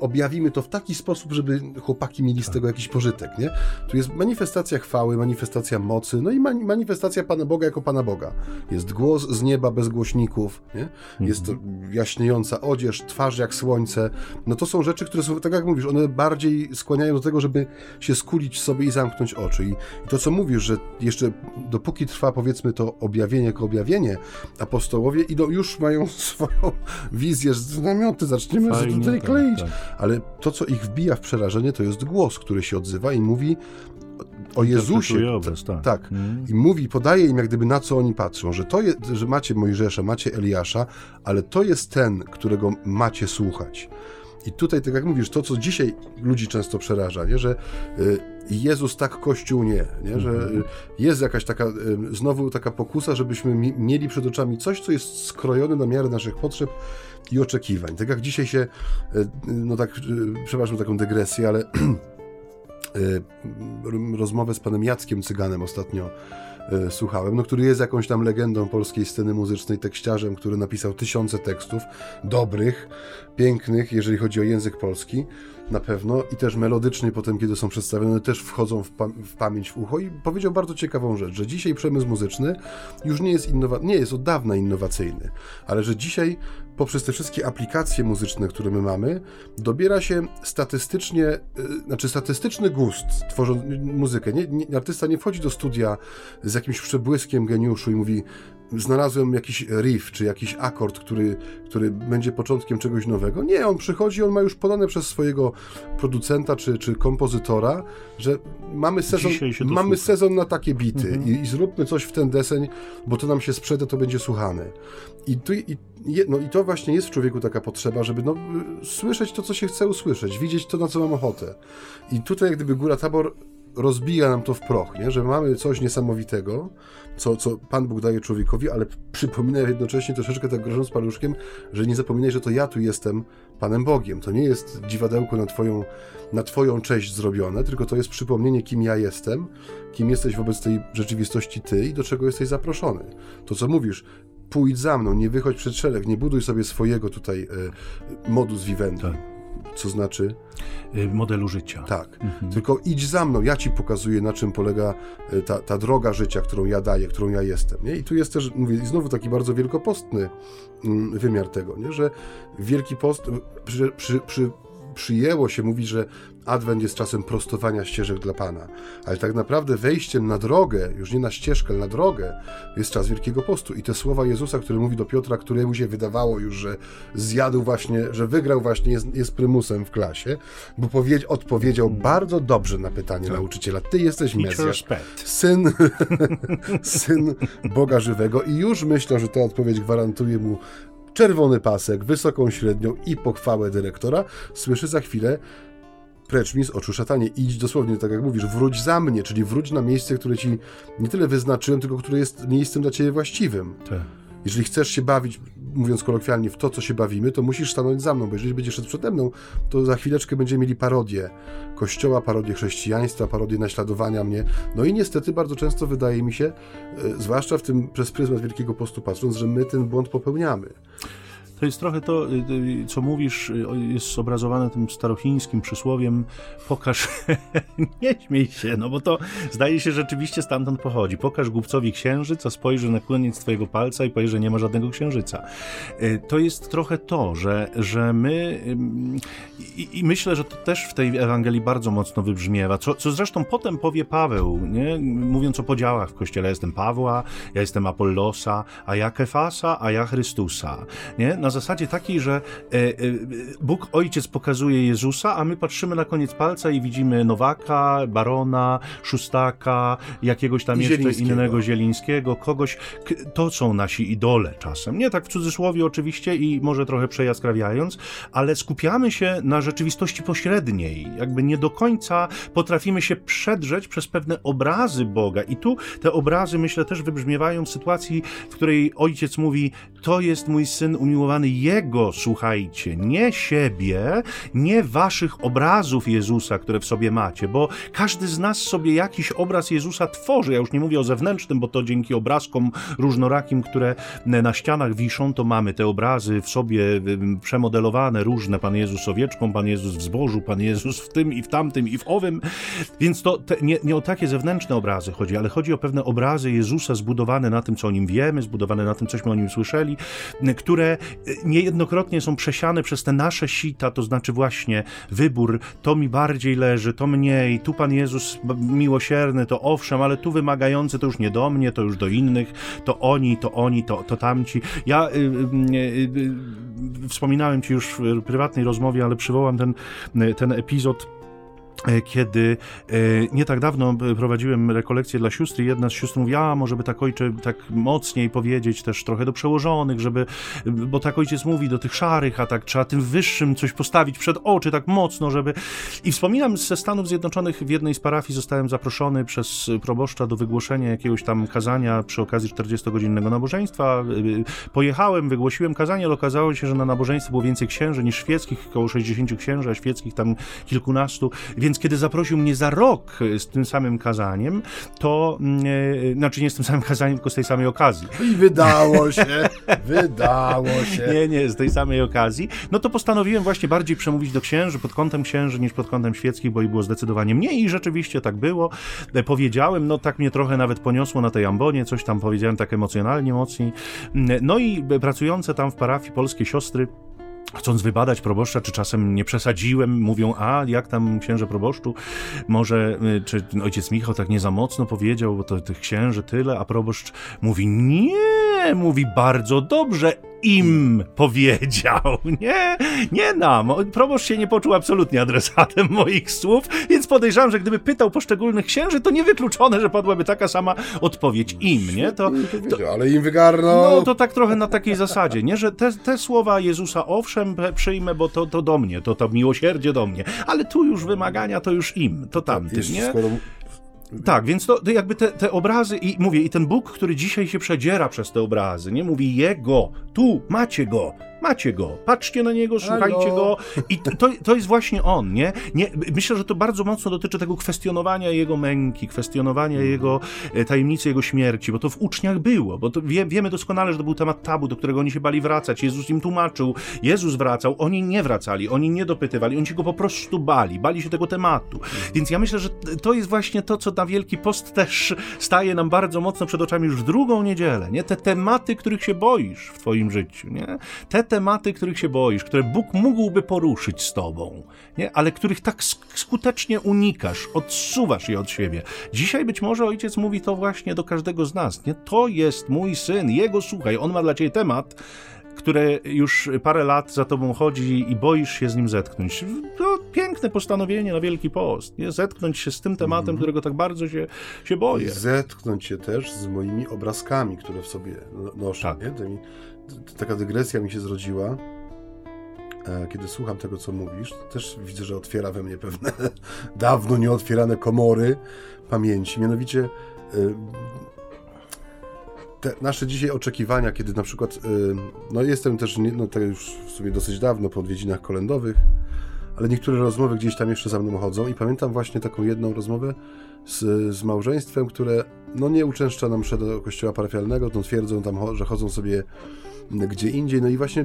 objawimy to w taki sposób, żeby chłopaki mieli z tak. tego jakiś pożytek, nie? Tu jest manifestacja chwały, manifestacja mocy, no i manifestacja Pana Boga jako Pana Boga. Jest głos z nieba bez głośników, nie? Jest mhm. jaśniejąca odzież, twarz jak słońce. No to są rzeczy, które są, tak jak mówisz, one bardziej skłaniają do tego, żeby się skulić sobie i zamknąć oczy. I, to, co mówisz, że jeszcze dopóki trwa, powiedzmy, to objawienie jako objawienie, apostołowie idą, już mają swoją wizję, że namioty zaczniemy Fajnie, tutaj tak, kleić. Tak ale to, co ich wbija w przerażenie, to jest głos, który się odzywa i mówi o Jezusie. Obraz, tak. tak. Mm. I mówi, podaje im jak gdyby na co oni patrzą, że to jest, że macie Mojżesza, macie Eliasza, ale to jest ten, którego macie słuchać. I tutaj, tak jak mówisz, to, co dzisiaj ludzi często przeraża, nie? że y, Jezus tak, Kościół nie, nie? że mhm. y, jest jakaś taka, y, znowu taka pokusa, żebyśmy mieli przed oczami coś, co jest skrojone na miarę naszych potrzeb i oczekiwań. Tak jak dzisiaj się, no tak, przepraszam taką dygresję, ale rozmowę z panem Jackiem Cyganem ostatnio słuchałem, no, który jest jakąś tam legendą polskiej sceny muzycznej, tekściarzem, który napisał tysiące tekstów, dobrych, pięknych, jeżeli chodzi o język polski, na pewno, i też melodycznie potem, kiedy są przedstawione, też wchodzą w, pa w pamięć, w ucho i powiedział bardzo ciekawą rzecz, że dzisiaj przemysł muzyczny już nie jest, innowa nie jest od dawna innowacyjny, ale że dzisiaj poprzez te wszystkie aplikacje muzyczne, które my mamy, dobiera się statystycznie, yy, znaczy statystyczny gust, tworząc muzykę. Nie, nie, artysta nie wchodzi do studia z jakimś przebłyskiem geniuszu i mówi, znalazłem jakiś riff, czy jakiś akord, który, który będzie początkiem czegoś nowego. Nie, on przychodzi, on ma już podane przez swojego producenta czy, czy kompozytora, że mamy sezon, mamy sezon na takie bity mhm. i, i, zróbmy coś w ten deseń, bo to nam się sprzeda, to będzie słuchane. I, i, no, I to właśnie jest w człowieku taka potrzeba, żeby no, słyszeć to, co się chce usłyszeć, widzieć to, na co mam ochotę. I tutaj, jak gdyby Góra Tabor rozbija nam to w proch, nie? że mamy coś niesamowitego, co, co Pan Bóg daje człowiekowi, ale przypomina jednocześnie troszeczkę tak grożąc paluszkiem, że nie zapominaj, że to ja tu jestem Panem Bogiem. To nie jest dziwadełko na twoją, na twoją cześć zrobione, tylko to jest przypomnienie, kim ja jestem, kim jesteś wobec tej rzeczywistości ty i do czego jesteś zaproszony. To, co mówisz, pójdź za mną, nie wychodź przed szereg, nie buduj sobie swojego tutaj y, modus vivendi. Tak co znaczy? Y, modelu życia. Tak. Mhm. Tylko idź za mną, ja ci pokazuję, na czym polega y, ta, ta droga życia, którą ja daję, którą ja jestem. Nie? I tu jest też, mówię, znowu taki bardzo wielkopostny mm, wymiar tego, nie? że Wielki Post przy, przy, przy przyjęło się mówić, że Adwent jest czasem prostowania ścieżek dla Pana. Ale tak naprawdę wejściem na drogę, już nie na ścieżkę, ale na drogę, jest czas Wielkiego Postu. I te słowa Jezusa, które mówi do Piotra, któremu się wydawało już, że zjadł właśnie, że wygrał właśnie, jest, jest prymusem w klasie, bo powiedz, odpowiedział bardzo dobrze na pytanie tak. nauczyciela. Ty jesteś Mesjasz, syn, syn Boga żywego i już myślę, że ta odpowiedź gwarantuje mu czerwony pasek, wysoką średnią i pochwałę dyrektora, słyszy za chwilę precz mi z oczu szatanie, idź dosłownie, tak jak mówisz, wróć za mnie, czyli wróć na miejsce, które ci nie tyle wyznaczyłem, tylko które jest miejscem dla ciebie właściwym. Tak. Jeżeli chcesz się bawić, mówiąc kolokwialnie, w to, co się bawimy, to musisz stanąć za mną, bo jeżeli będziesz szedł przede mną, to za chwileczkę będziemy mieli parodię kościoła, parodię chrześcijaństwa, parodię naśladowania mnie. No i niestety bardzo często wydaje mi się, e, zwłaszcza w tym przez pryzmat Wielkiego Postu patrząc, że my ten błąd popełniamy. To jest trochę to, y, y, co mówisz, y, jest zobrazowane tym starochińskim przysłowiem pokaż, nie śmiej się, no bo to zdaje się rzeczywiście stamtąd pochodzi. Pokaż głupcowi księżyc, a spojrzy na koniec twojego palca i powie, że nie ma żadnego księżyca. To jest trochę to, że, że my i, i myślę, że to też w tej Ewangelii bardzo mocno wybrzmiewa, co, co zresztą potem powie Paweł, nie? mówiąc o podziałach w Kościele. Ja jestem Pawła, ja jestem Apollosa, a ja Kefasa, a ja Chrystusa. Nie? Na zasadzie takiej, że e, e, Bóg Ojciec pokazuje Jezusa, a my patrzymy na koniec palca i widzimy Nowaka, Barona, Szóstaka, jakiegoś tam jeszcze Zielińskiego. innego Zielińskiego, kogoś. To są nasi idole czasem. Nie tak w cudzysłowie oczywiście i może trochę przejaskrawiając, ale skupiamy się na rzeczywistości pośredniej. Jakby nie do końca potrafimy się przedrzeć przez pewne obrazy Boga. I tu te obrazy, myślę, też wybrzmiewają w sytuacji, w której ojciec mówi: To jest mój syn umiłowany jego, słuchajcie, nie siebie, nie waszych obrazów Jezusa, które w sobie macie, bo każdy z nas sobie jakiś obraz Jezusa tworzy. Ja już nie mówię o zewnętrznym, bo to dzięki obrazkom różnorakim, które na ścianach wiszą, to mamy te obrazy w sobie przemodelowane, różne. Pan Jezus owieczką, Pan Jezus w zbożu, Pan Jezus w tym i w tamtym i w owym. Więc to te, nie, nie o takie zewnętrzne obrazy chodzi, ale chodzi o pewne obrazy Jezusa zbudowane na tym, co o nim wiemy, zbudowane na tym, cośmy o nim słyszeli, które niejednokrotnie są przesiane przez te nasze sita, to znaczy właśnie wybór, to mi bardziej leży, to mniej, tu Pan Jezus miłosierny, to owszem, ale tu wymagający to już nie do mnie, to już do innych, to oni, to oni, to, to tamci. Ja y, y, y, wspominałem Ci już w prywatnej rozmowie, ale przywołam ten, ten epizod kiedy e, nie tak dawno prowadziłem rekolekcję dla sióstr i jedna z sióstr mówi, a może by tak ojcze tak mocniej powiedzieć też trochę do przełożonych, żeby, bo tak ojciec mówi do tych szarych, a tak trzeba tym wyższym coś postawić przed oczy tak mocno, żeby... I wspominam ze Stanów Zjednoczonych w jednej z parafii zostałem zaproszony przez proboszcza do wygłoszenia jakiegoś tam kazania przy okazji 40-godzinnego nabożeństwa. E, pojechałem, wygłosiłem kazanie, ale okazało się, że na nabożeństwie było więcej księży niż świeckich, około 60 księży, a świeckich tam kilkunastu, więc kiedy zaprosił mnie za rok z tym samym kazaniem, to, yy, znaczy nie z tym samym kazaniem, tylko z tej samej okazji. I wydało się, wydało się. Nie, nie, z tej samej okazji. No to postanowiłem właśnie bardziej przemówić do księży pod kątem księży niż pod kątem świeckich, bo i było zdecydowanie mniej i rzeczywiście tak było. E, powiedziałem, no tak mnie trochę nawet poniosło na tej ambonie, coś tam powiedziałem tak emocjonalnie mocniej. No i pracujące tam w parafii polskie siostry chcąc wybadać proboszcza, czy czasem nie przesadziłem, mówią, a jak tam księże proboszczu, może, y, czy ojciec Michał tak nie za mocno powiedział, bo to tych księży tyle, a proboszcz mówi, nie, mówi bardzo dobrze, im powiedział, nie, nie nam. Proboszcz się nie poczuł absolutnie adresatem moich słów, więc podejrzewam, że gdyby pytał poszczególnych księży, to niewykluczone, że padłaby taka sama odpowiedź im, nie? To, to, ale im wygarnął. No to tak trochę na takiej zasadzie, nie? Że te, te słowa Jezusa owszem przyjmę, bo to, to do mnie, to, to miłosierdzie do mnie, ale tu już wymagania to już im, to tamtym, nie? Tak, więc to, to jakby te, te, obrazy i mówię, i ten Bóg, który dzisiaj się przedziera przez te obrazy, nie mówi jego, tu macie go, Macie go, patrzcie na niego, słuchajcie go. I to, to jest właśnie on, nie? nie? Myślę, że to bardzo mocno dotyczy tego kwestionowania jego męki, kwestionowania mhm. jego e, tajemnicy, jego śmierci, bo to w uczniach było, bo wie, wiemy doskonale, że to był temat tabu, do którego oni się bali wracać. Jezus im tłumaczył, Jezus wracał, oni nie wracali, oni nie dopytywali, oni się go po prostu bali, bali się tego tematu. Mhm. Więc ja myślę, że to jest właśnie to, co na Wielki Post też staje nam bardzo mocno przed oczami już w drugą niedzielę, nie? Te tematy, których się boisz w twoim życiu, nie? Te tematy, których się boisz, które Bóg mógłby poruszyć z tobą, nie? ale których tak skutecznie unikasz, odsuwasz je od siebie. Dzisiaj być może ojciec mówi to właśnie do każdego z nas. Nie? To jest mój syn, jego słuchaj, on ma dla ciebie temat, które już parę lat za tobą chodzi i boisz się z nim zetknąć. To piękne postanowienie na Wielki Post, nie? Zetknąć się z tym tematem, mm. którego tak bardzo się, się boję. Zetknąć się też z moimi obrazkami, które w sobie noszę, tak. nie? Tymi taka dygresja mi się zrodziła. E, kiedy słucham tego, co mówisz, też widzę, że otwiera we mnie pewne dawno nieotwierane komory pamięci. Mianowicie, e, te nasze dzisiaj oczekiwania, kiedy na przykład, y, no jestem też, no to już w sumie dosyć dawno po odwiedzinach kolędowych, ale niektóre rozmowy gdzieś tam jeszcze za mną chodzą i pamiętam właśnie taką jedną rozmowę z, z małżeństwem, które no nie uczęszcza nam mszę do kościoła parafialnego, to twierdzą tam, że chodzą sobie gdzie indziej. No i właśnie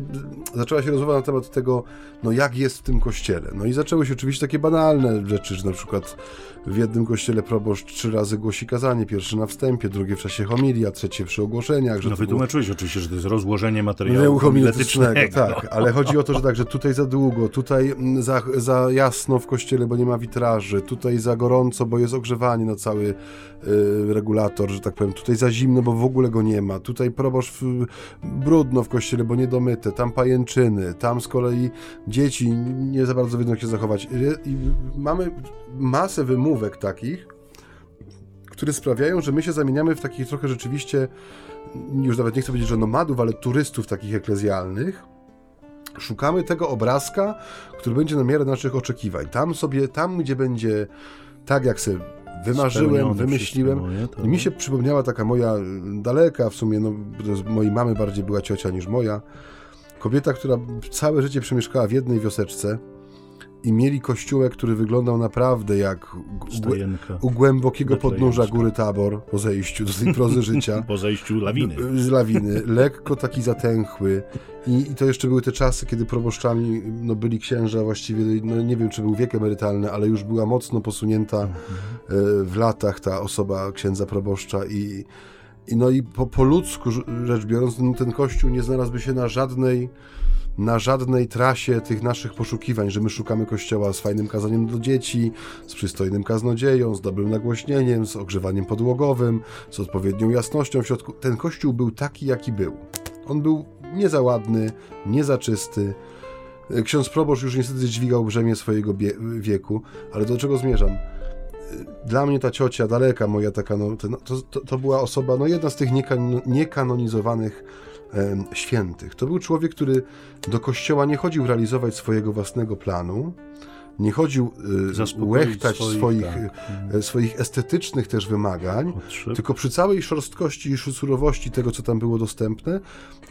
zaczęła się rozmowa na temat tego, no jak jest w tym kościele. No i zaczęły się oczywiście takie banalne rzeczy, że na przykład w jednym kościele proboszcz trzy razy głosi kazanie, pierwszy na wstępie, drugie w czasie homilia, trzecie przy ogłoszeniach. Że no wytłumaczyłeś było... oczywiście, że to jest rozłożenie materiału homiletycznego. Tak, ale chodzi o to, że tak, że tutaj za długo, tutaj za, za jasno w kościele, bo nie ma witraży, tutaj za gorąco, bo jest ogrzewanie na cały y, regulator, że tak powiem, tutaj za zimno, bo w ogóle go nie ma, tutaj proboszcz w, w kościele, bo niedomyte, tam pajęczyny, tam z kolei dzieci nie za bardzo wiedzą jak się zachować. I, mamy masę wymówek takich, które sprawiają, że my się zamieniamy w takich trochę rzeczywiście, już nawet nie chcę powiedzieć, że nomadów, ale turystów takich eklezjalnych. Szukamy tego obrazka, który będzie na miarę naszych oczekiwań. Tam sobie, tam gdzie będzie tak, jak sobie wymarzyłem, wymyśliłem. Moje, I mi się przypomniała taka moja daleka, w sumie, no, mojej mamy bardziej była ciocia niż moja, kobieta, która całe życie przemieszkała w jednej wioseczce, i mieli kościółek, który wyglądał naprawdę jak u głębokiego podnóża góry Tabor po zejściu do tej prozy życia. po zejściu lawiny. Z lawiny. Lekko taki zatęchły. I, I, to jeszcze były te czasy, kiedy proboszczami no, byli księża właściwie, no, nie wiem czy był wiek emerytalny, ale już była mocno posunięta mhm. E, w latach ta osoba księdza proboszcza i, i no i po, po ludzku rzecz biorąc, ten kościół nie znalazłby się na żadnej na żadnej trasie tych naszych poszukiwań, że my szukamy kościoła z fajnym kazaniem do dzieci, z przystojnym kaznodzieją, z dobrym nagłośnieniem, z ogrzewaniem podłogowym, z odpowiednią jasnością w środku. Ten kościół był taki, jaki był. On był nie za ładny, nie za czysty. Ksiądz proboszcz już niestety dźwigał brzemię swojego wieku, ale do czego zmierzam? Dla mnie ta ciocia, daleka moja taka, no, to, to, to była osoba, no jedna z tych niekanonizowanych świętych. To był człowiek, który do kościoła nie chodził realizować swojego własnego planu, nie chodził y, łechtać swoich, swoich, tak. E, swoich estetycznych też wymagań, tylko przy całej szorstkości i surowości tego, co tam było dostępne,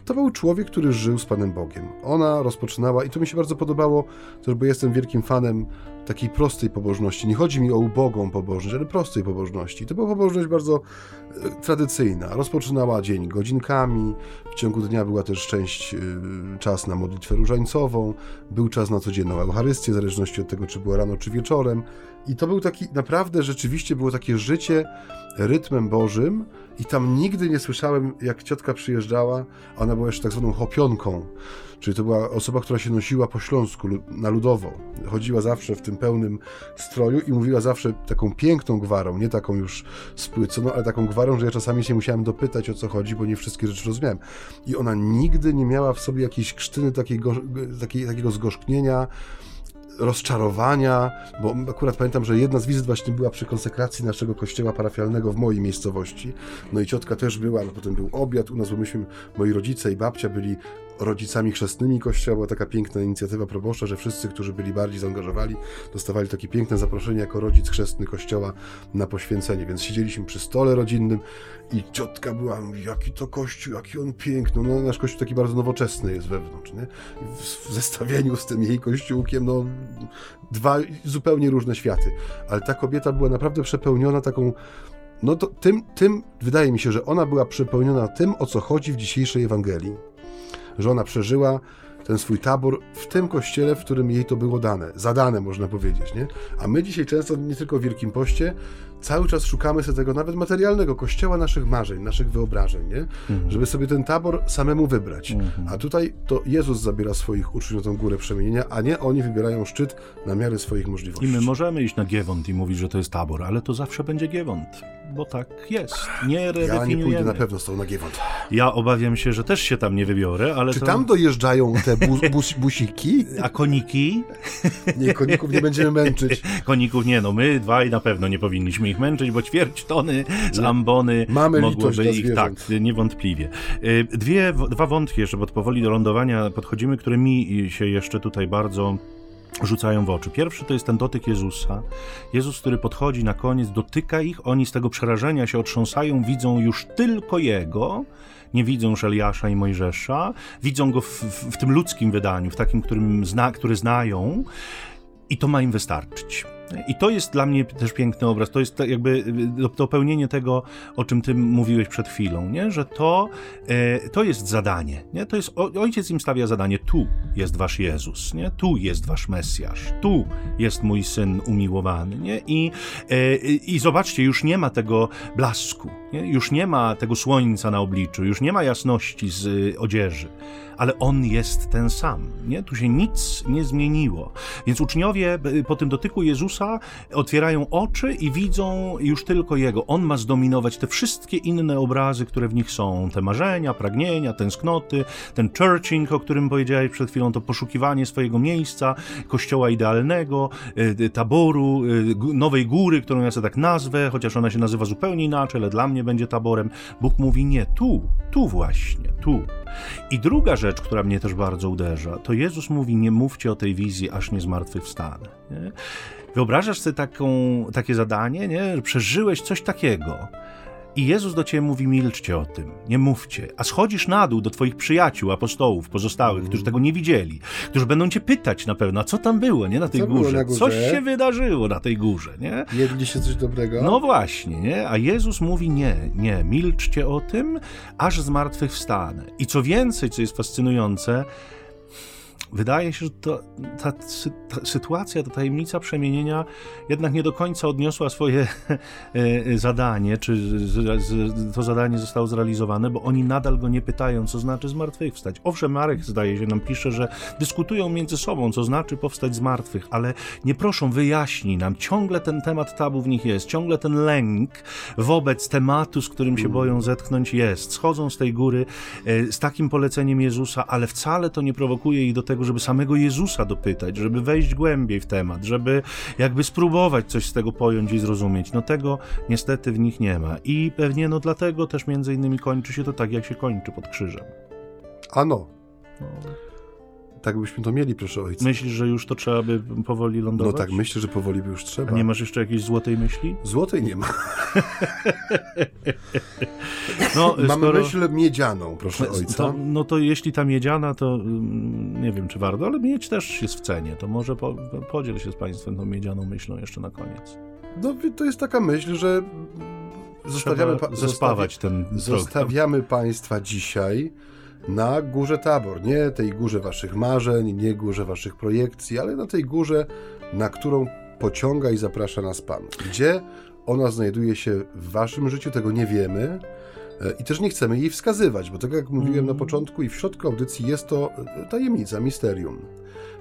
to był człowiek, który żył z Panem Bogiem. Ona rozpoczynała, i to mi się bardzo podobało, też bo jestem wielkim fanem takiej prostej pobożności. Nie chodzi mi o ubogą pobożność, ale prostej pobożności. To była pobożność bardzo e, tradycyjna. Rozpoczynała dzień godzinkami, w ciągu dnia była też część, e, czas na modlitwę różańcową, był czas na codzienną Eucharystię, w zależności od tego, czy była rano, czy wieczorem. I to był taki, naprawdę rzeczywiście było takie życie rytmem Bożym i tam nigdy nie słyszałem, jak ciotka przyjeżdżała, ona była jeszcze tak zwaną chopionką, czyli to była osoba, która się nosiła po śląsku, na ludowo. Chodziła zawsze w tym pełnym stroju i mówiła zawsze taką piękną gwarą, nie taką już spłyconą, ale taką gwarą, że ja czasami się musiałem dopytać, o co chodzi, bo nie wszystkie rzeczy rozumiałem. I ona nigdy nie miała w sobie jakiejś krztyny takiego, takiej, takiego zgorzknienia, rozczarowania, bo akurat pamiętam, że jedna z wizyt właśnie była przy konsekracji naszego kościoła parafialnego w mojej miejscowości. No i ciotka też była, no potem był obiad u nas, bo myśmy, moi rodzice i babcia byli rodzicami chrzestnymi kościoła. Była taka piękna inicjatywa proboszcza, że wszyscy, którzy byli bardziej zaangażowani, dostawali takie piękne zaproszenie jako rodzic chrzestny kościoła na poświęcenie. Więc siedzieliśmy przy stole rodzinnym i ciotka była, mówi, jaki to kościół, jaki on piękny. No nasz kościół taki bardzo nowoczesny jest wewnątrz, nie? W zestawieniu z tym jej kościółkiem, no dwa zupełnie różne światy. Ale ta kobieta była naprawdę przepełniona taką no to tym, tym wydaje mi się, że ona była przepełniona tym, o co chodzi w dzisiejszej Ewangelii że ona przeżyła ten swój tabor w tym kościele, w którym jej to było dane, zadane można powiedzieć, nie? A my dzisiaj często, nie tylko w Wielkim Poście, cały czas szukamy sobie tego nawet materialnego kościoła naszych marzeń, naszych wyobrażeń, nie? Mhm. Żeby sobie ten tabor samemu wybrać. Mhm. A tutaj to Jezus zabiera swoich uczniów na tą górę przemienienia, a nie oni wybierają szczyt na miarę swoich możliwości. I my możemy iść na Giewont i mówić, że to jest tabor, ale to zawsze będzie Giewont, bo tak jest. Nie Ja nie pójdę na pewno z tą na Giewont. Ja obawiam się, że też się tam nie wybiorę, ale Czy to... tam dojeżdżają te bu bus busiki? A koniki? Nie, koników nie będziemy męczyć. Koników nie, no my dwaj na pewno nie powinniśmy ich męczyć, bo ćwierć tony z ambony Mamy mogłoby ich, tak, niewątpliwie. Y, dwie, dwa wątki jeszcze, bo powoli do lądowania podchodzimy, które mi się jeszcze tutaj bardzo rzucają w oczy. Pierwszy to jest ten dotyk Jezusa. Jezus, który podchodzi na koniec, dotyka ich, oni z tego przerażenia się otrząsają, widzą już tylko Jego, nie widzą już Eliasza i Mojżesza, widzą Go w, w, w tym ludzkim wydaniu, w takim, którym zna, który znają i to ma im wystarczyć. I to jest dla mnie też piękny obraz. To jest jakby dopełnienie tego, o czym ty mówiłeś przed chwilą, nie? że to, e, to jest zadanie. Nie? To jest, ojciec im stawia zadanie. Tu jest wasz Jezus, nie? tu jest wasz Mesjasz, tu jest mój syn umiłowany. Nie? I, e, I zobaczcie, już nie ma tego blasku, nie? już nie ma tego słońca na obliczu, już nie ma jasności z odzieży ale on jest ten sam. Nie? Tu się nic nie zmieniło. Więc uczniowie e, po tym dotyku Jezusa otwierają oczy i widzą już tylko Jego. On ma zdominować te wszystkie inne obrazy, które w nich są. Te marzenia, pragnienia, tęsknoty, ten churching, o którym powiedziałeś przed chwilą, to poszukiwanie swojego miejsca, kościoła idealnego, e, taboru, e, nowej góry, którą ja sobie tak nazwę, chociaż ona się nazywa zupełnie inaczej, ale dla mnie będzie taborem. Bóg mówi nie, tu, tu właśnie, tu. I druga rzecz, która mnie też bardzo uderza, to Jezus mówi: Nie mówcie o tej wizji, aż nie zmartwychwstanę. Nie? Wyobrażasz sobie taką, takie zadanie, nie? że przeżyłeś coś takiego i Jezus do ciebie mówi: milczcie o tym, nie mówcie. A schodzisz na dół do twoich przyjaciół, apostołów, pozostałych, mm. którzy tego nie widzieli, którzy będą cię pytać na pewno, a co tam było, nie? Na tej górze. Na górze. Coś się wydarzyło na tej górze, nie? Jedliście coś dobrego? No właśnie, nie? A Jezus mówi: nie, nie, milczcie o tym, aż zmartwychwstanę. I co więcej, co jest fascynujące, wydaje się, że to, ta, ta, sytuacja, ta tajemnica przemienienia jednak nie do końca odniosła swoje e, zadanie, czy to zadanie zostało zrealizowane, bo oni nadal go nie pytają, co znaczy zmartwychwstać. Owszem, Marek zdaje się nam pisze, że dyskutują między sobą, co znaczy powstać z martwych, ale nie proszą, wyjaśnij nam. Ciągle ten temat tabu w nich jest, ciągle ten lęk wobec tematu, z którym się boją zetknąć jest. Schodzą z tej góry e, z takim poleceniem Jezusa, ale wcale to nie prowokuje ich do tego, tego, żeby samego Jezusa dopytać, żeby wejść głębiej w temat, żeby jakby spróbować coś z tego pojąć i zrozumieć. No tego niestety w nich nie ma. I pewnie no dlatego też między innymi kończy się to tak, jak się kończy pod krzyżem. Ano. No. Tak byśmy to mieli, proszę ojca. Myślisz, że już to trzeba by powoli lądować? No tak, myślę, że powoli by już trzeba. A nie masz jeszcze jakiejś złotej myśli? Złotej nie ma. no, Mamy skoro... myśl miedzianą, proszę ojca. To, no to jeśli ta miedziana, to mm, nie wiem, czy warto, ale miedź też jest w cenie. To może po, podziel się z państwem tą miedzianą myślą jeszcze na koniec. No to jest taka myśl, że zostawiamy, pa, zespawać ten Zostawiamy państwa dzisiaj na górze Tabor. Nie tej górze waszych marzeń, nie górze waszych projekcji, ale na tej górze, na którą pociąga i zaprasza nas Pan. Gdzie ona znajduje się w waszym życiu, tego nie wiemy. E, I też nie chcemy jej wskazywać, bo tak jak mówiłem na początku i w środku audycji, jest to e, tajemnica, misterium.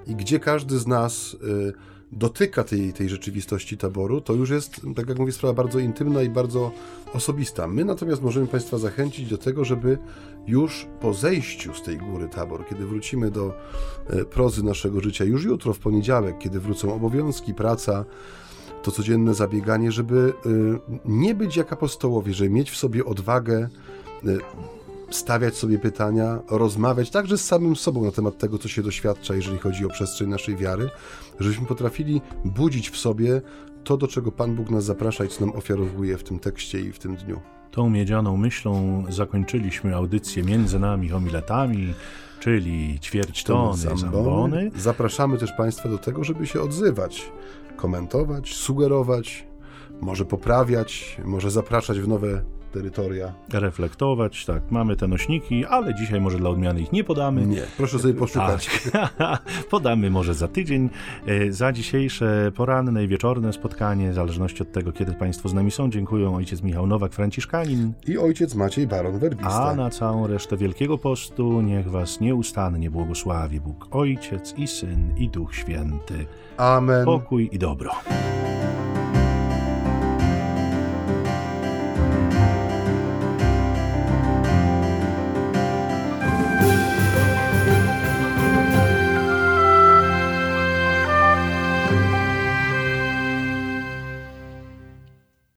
I gdzie każdy z nas y, dotyka tej, tej rzeczywistości taboru, to już jest, tak jak mówię, sprawa bardzo intymna i bardzo osobista. My natomiast możemy Państwa zachęcić do tego, żeby już po zejściu z tej góry tabor, kiedy wrócimy do e, prozy naszego życia, już jutro w poniedziałek, kiedy wrócą obowiązki, praca, to codzienne zabieganie, żeby e, nie być jak apostołowie, żeby mieć w sobie odwagę e, stawiać sobie pytania, rozmawiać także z samym sobą na temat tego, co się doświadcza, jeżeli chodzi o przestrzeń naszej wiary, żebyśmy potrafili budzić w sobie to, do czego Pan Bóg nas zaprasza i co nam ofiarowuje w tym tekście i w tym dniu. Tą miedzianą myślą zakończyliśmy audycję między nami homiletami, czyli ćwierć tony zambony. Zapraszamy też Państwa do tego, żeby się odzywać, komentować, sugerować, może poprawiać, może zapraszać w nowe terytoria. Reflektować, tak. Mamy te nośniki, ale dzisiaj może dla odmiany ich nie podamy. Nie, proszę sobie poszukać. Tak. podamy może za tydzień. E, za dzisiejsze poranne i wieczorne spotkanie, w zależności od tego, kiedy Państwo z nami są, dziękuję ojciec Michał Nowak, Franciszkanin. I ojciec Maciej Baron Werbista. A na całą resztę Wielkiego Postu niech Was nieustannie błogosławi Bóg Ojciec i Syn i Duch Święty. Amen. Pokój i dobro.